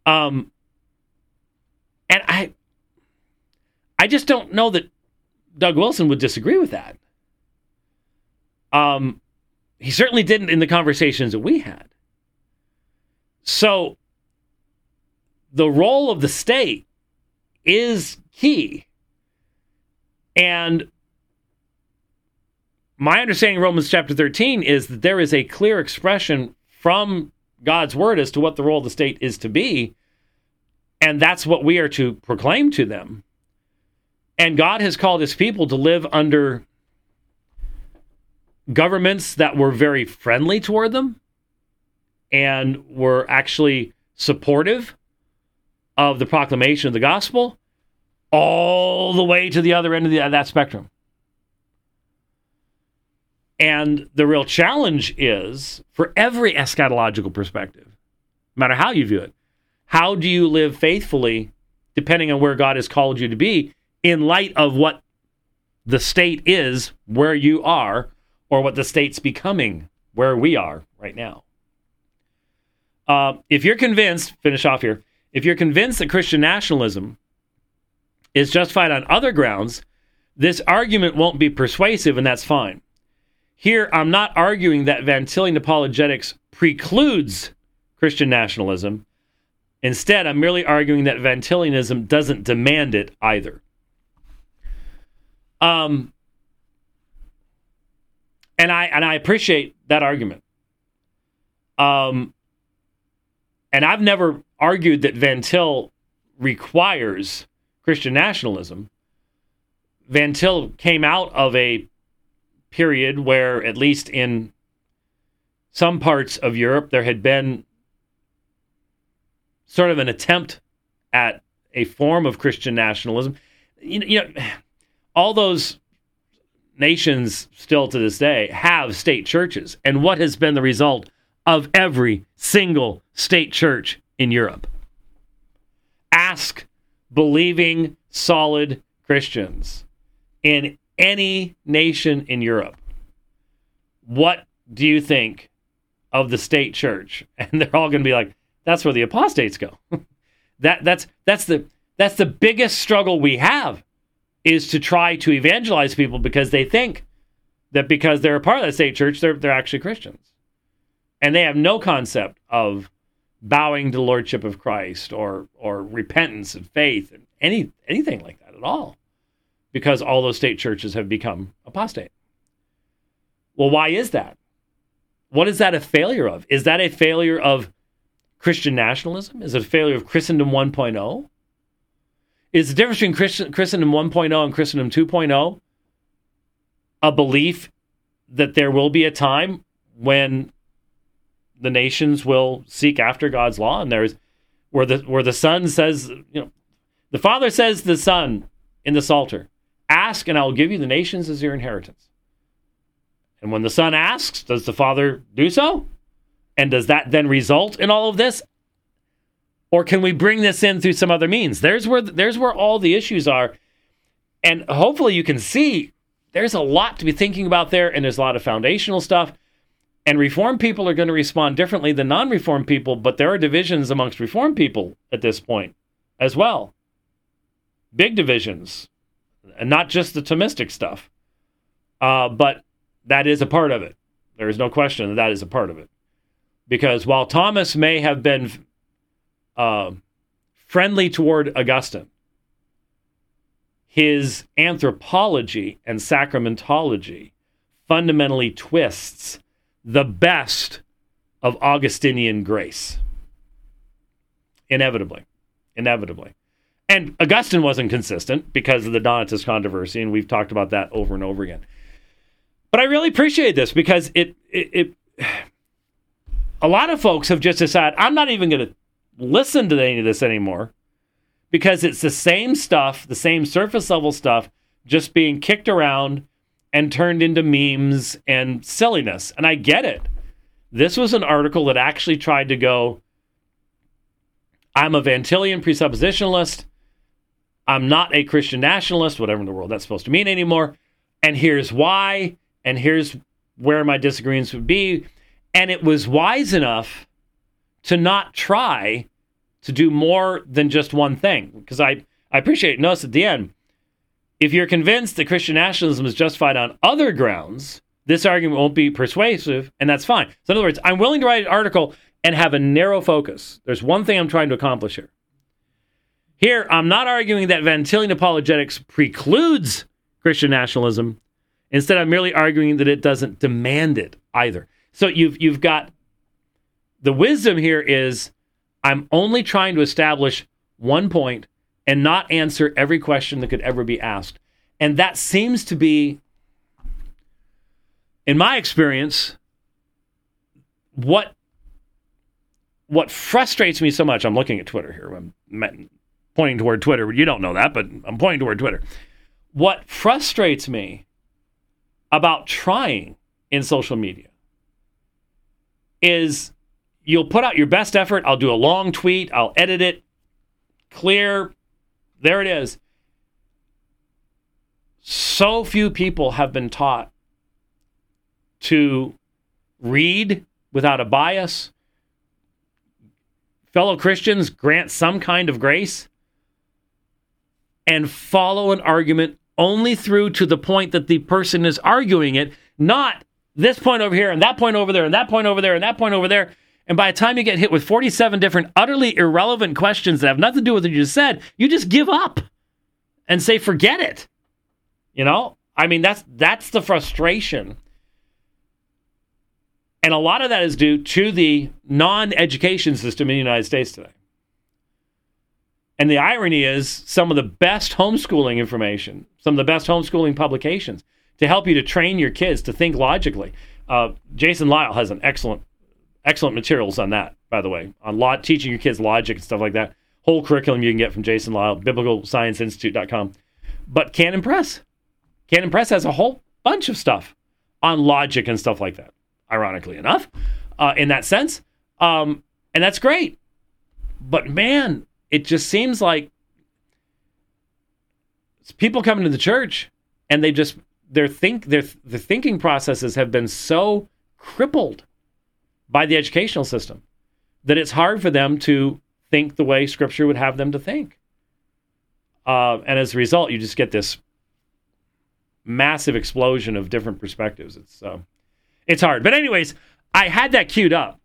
Um, and I, I just don't know that Doug Wilson would disagree with that. Um, he certainly didn't in the conversations that we had. So, the role of the state is key. And my understanding of Romans chapter 13 is that there is a clear expression from God's word as to what the role of the state is to be. And that's what we are to proclaim to them. And God has called his people to live under governments that were very friendly toward them and were actually supportive of the proclamation of the gospel all the way to the other end of the, that spectrum. And the real challenge is for every eschatological perspective, no matter how you view it, how do you live faithfully depending on where God has called you to be in light of what the state is where you are or what the state's becoming where we are right now? Uh, if you're convinced, finish off here, if you're convinced that Christian nationalism is justified on other grounds, this argument won't be persuasive, and that's fine. Here, I'm not arguing that Van Tilian apologetics precludes Christian nationalism. Instead, I'm merely arguing that Van Tilianism doesn't demand it either. Um, and I and I appreciate that argument. Um, and I've never argued that Van Til requires Christian nationalism. Van Til came out of a period where, at least in some parts of Europe, there had been sort of an attempt at a form of Christian nationalism. You you know, all those nations still to this day have state churches. And what has been the result of every single state church in Europe. Ask believing, solid Christians in any nation in Europe, what do you think of the state church? And they're all going to be like, that's where the apostates go. that that's that's the that's the biggest struggle we have is to try to evangelize people because they think that because they're a part of the state church, they're they're actually Christians. And they have no concept of bowing to the lordship of Christ or or repentance and faith and any anything like that at all. Because all those state churches have become apostate. Well, why is that? What is that a failure of? Is that a failure of Christian nationalism? Is it a failure of Christendom 1.0? Is the difference between Christ- Christendom 1.0 and Christendom 2.0 a belief that there will be a time when the nations will seek after God's law and there's where the where the son says, you know, the father says to the son in the Psalter, ask and I will give you the nations as your inheritance. And when the son asks, does the father do so? And does that then result in all of this? Or can we bring this in through some other means? There's where there's where all the issues are. And hopefully you can see there's a lot to be thinking about there and there's a lot of foundational stuff. And reform people are going to respond differently than non-reform people, but there are divisions amongst reform people at this point as well. Big divisions, and not just the Thomistic stuff. Uh, but that is a part of it. There is no question that that is a part of it. Because while Thomas may have been uh, friendly toward Augustine, his anthropology and sacramentology fundamentally twists the best of Augustinian grace. Inevitably. Inevitably. And Augustine wasn't consistent because of the Donatist controversy, and we've talked about that over and over again. But I really appreciate this because it, it, it a lot of folks have just decided I'm not even going to listen to any of this anymore because it's the same stuff, the same surface level stuff, just being kicked around and turned into memes and silliness. And I get it. This was an article that actually tried to go I'm a Van Tillian presuppositionalist. I'm not a Christian nationalist, whatever in the world that's supposed to mean anymore. And here's why and here's where my disagreements would be. And it was wise enough to not try to do more than just one thing. Because I, I appreciate, notice at the end, if you're convinced that Christian nationalism is justified on other grounds, this argument won't be persuasive, and that's fine. So, in other words, I'm willing to write an article and have a narrow focus. There's one thing I'm trying to accomplish here. Here, I'm not arguing that Van Tillian apologetics precludes Christian nationalism. Instead, I'm merely arguing that it doesn't demand it either. So you've you've got the wisdom here is I'm only trying to establish one point and not answer every question that could ever be asked. And that seems to be in my experience what what frustrates me so much. I'm looking at Twitter here. I'm pointing toward Twitter. You don't know that, but I'm pointing toward Twitter. What frustrates me about trying in social media is you'll put out your best effort. I'll do a long tweet, I'll edit it, clear. There it is. So few people have been taught to read without a bias. Fellow Christians grant some kind of grace and follow an argument only through to the point that the person is arguing it, not this point over here and that point over there and that point over there and that point over there. And by the time you get hit with 47 different utterly irrelevant questions that have nothing to do with what you just said, you just give up and say, forget it. You know? I mean, that's that's the frustration. And a lot of that is due to the non-education system in the United States today. And the irony is, some of the best homeschooling information, some of the best homeschooling publications to help you to train your kids to think logically. Uh, Jason Lisle has an excellent, excellent materials on that, by the way, on law, teaching your kids logic and stuff like that. Whole curriculum you can get from Jason Lisle, biblicalscienceinstitute.com. But Canon Press, Canon Press has a whole bunch of stuff on logic and stuff like that. Ironically enough, uh, in that sense, um, and that's great. But man, it just seems like people coming to the church and they just their think their the thinking processes have been so crippled by the educational system that it's hard for them to think the way Scripture would have them to think. Uh, and as a result, you just get this massive explosion of different perspectives. It's uh, it's hard. But anyways, I had that queued up.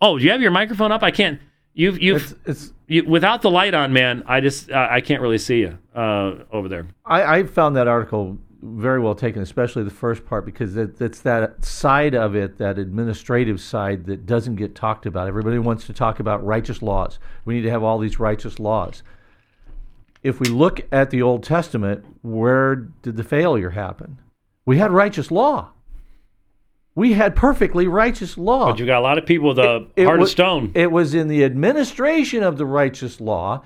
Oh, do you have your microphone up? I can't. You've you've It's, it's you, without the light on, man. I just uh, I can't really see you uh, over there. I, I found that article very well taken, especially the first part, because it, it's that side of it, that administrative side, that doesn't get talked about. Everybody wants to talk about righteous laws. We need to have all these righteous laws. If we look at the Old Testament, where did the failure happen? We had righteous law. We had perfectly righteous law. But you got a lot of people with a It heart was, of stone. It was in the administration of the righteous law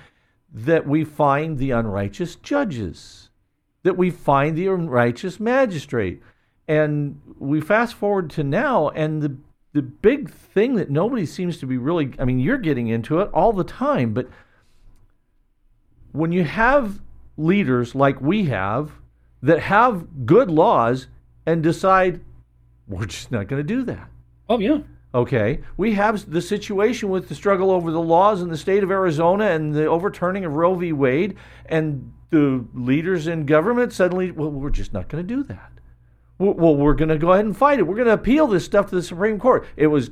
that we find the unrighteous judges, that we find the unrighteous magistrate. And we fast forward to now, and the the big thing that nobody seems to be really I mean, you're getting into it all the time, but when you have leaders like we have that have good laws and decide we're just not going to do that. oh yeah. Okay, we have the situation with the struggle over the laws in the state of Arizona and the overturning of Roe v. Wade, and the leaders in government suddenly, well, we're just not going to do that. Well, we're going to go ahead and fight it. We're going to appeal this stuff to the Supreme Court. It was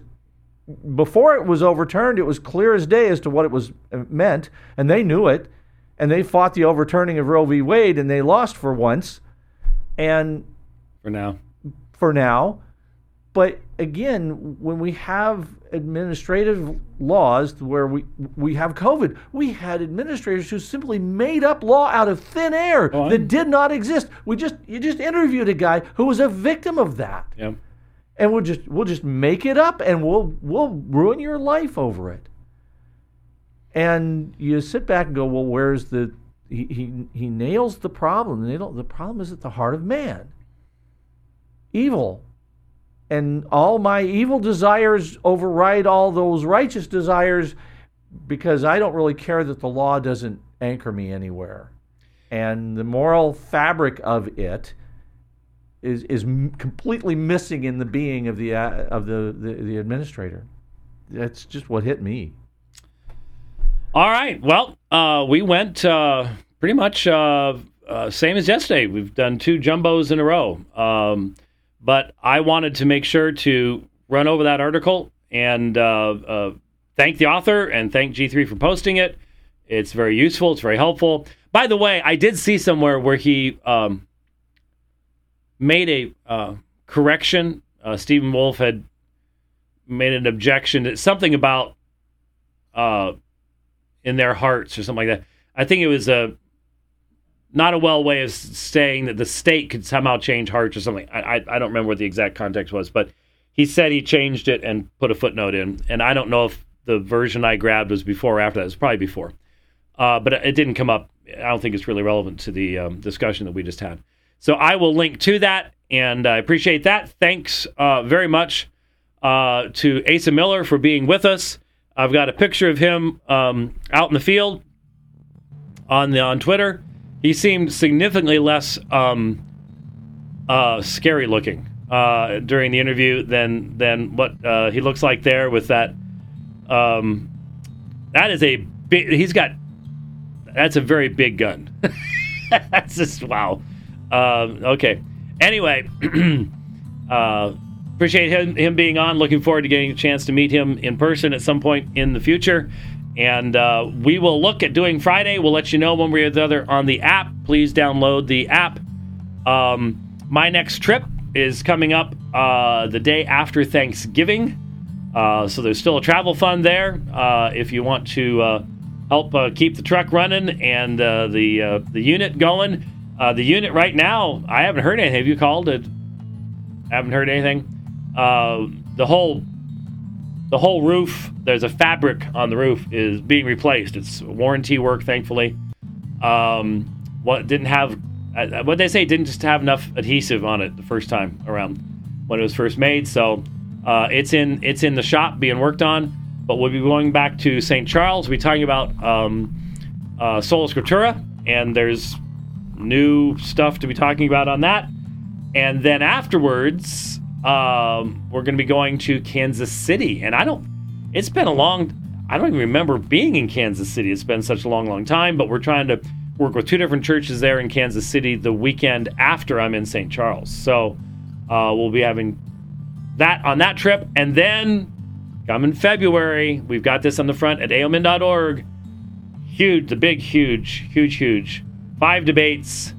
before it was overturned, it was clear as day as to what it was uh, meant, and they knew it, and they fought the overturning of Roe v. Wade, and they lost for once, and For now. for now. But again, when we have administrative laws where we we have COVID, we had administrators who simply made up law out of thin air Oh, that did not exist. We just you just interviewed a guy who was a victim of that, Yeah. and we'll just we'll just make it up and we'll we'll ruin your life over it. And you sit back and go, well, where's the he he, he nails the problem. They don't, the problem is at the heart of man. Evil and all my evil desires override all those righteous desires because I don't really care that the law doesn't anchor me anywhere. And the moral fabric of it is is completely missing in the being of the uh, of the, the the administrator. That's just what hit me. All right. Well, uh, we went uh, pretty much uh, uh, same as yesterday. We've done two jumbos in a row. Um, but I wanted to make sure to run over that article and uh, uh, thank the author and thank G3 for posting it. It's very useful. It's very helpful. By the way, I did see somewhere where he um, made a uh, correction. Uh, Stephen Wolfe had made an objection to something about uh, in their hearts or something like that. I think it was a not a well way of saying that the state could somehow change hearts or something. I, I I don't remember what the exact context was, but he said he changed it and put a footnote in, and I don't know if the version I grabbed was before or after that. It was probably before, uh, but it didn't come up. I don't think it's really relevant to the um, discussion that we just had. So I will link to that, and I appreciate that. Thanks uh, very much uh, to Asa Miller for being with us. I've got a picture of him um, out in the field on the on Twitter. He seemed significantly less um, uh, scary looking uh, during the interview than than what uh, he looks like there with that. Um, that is a big. He's got. That's a very big gun. that's just wow. Um, okay. Anyway, uh, appreciate him, him being on. Looking forward to getting a chance to meet him in person at some point in the future. And uh, we will look at doing Friday. We'll let you know way or the other on the app. Please download the app. Um, my next trip is coming up uh, the day after Thanksgiving. Uh, so there's still a travel fund there uh, if you want to uh, help uh, keep the truck running and the the unit going. The unit right now, I haven't heard anything. Have you called it? Haven't heard anything. The whole the whole roof. There's a fabric on the roof is being replaced. It's warranty work, thankfully. Um, what didn't have what they say didn't just have enough adhesive on it the first time around when it was first made. So Uh, it's in it's in the shop being worked on, but we'll be going back to St. Charles. We'll be talking about um, uh, Sola Scriptura, and there's new stuff to be talking about on that. And then afterwards, um, we're going to be going to Kansas City, and I don't. It's been a long. I don't even remember being in Kansas City. It's been such a long, long time. But we're trying to work with two different churches there in Kansas City the weekend after I'm in St. Charles. So uh, we'll be having that on that trip, and then come in February. We've got this on the front at aomin.org. Huge, the big, huge, huge, huge. Five debates,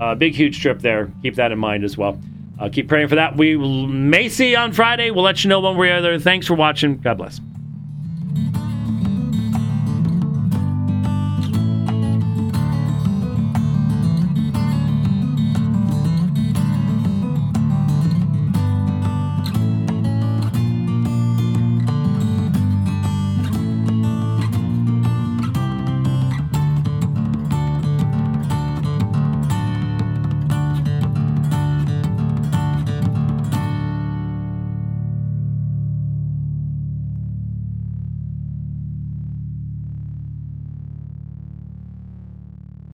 uh, big, huge trip there. Keep that in mind as well. Uh, keep praying for that. We may see you on Friday. We'll let you know one way or the other. Thanks for watching. God bless.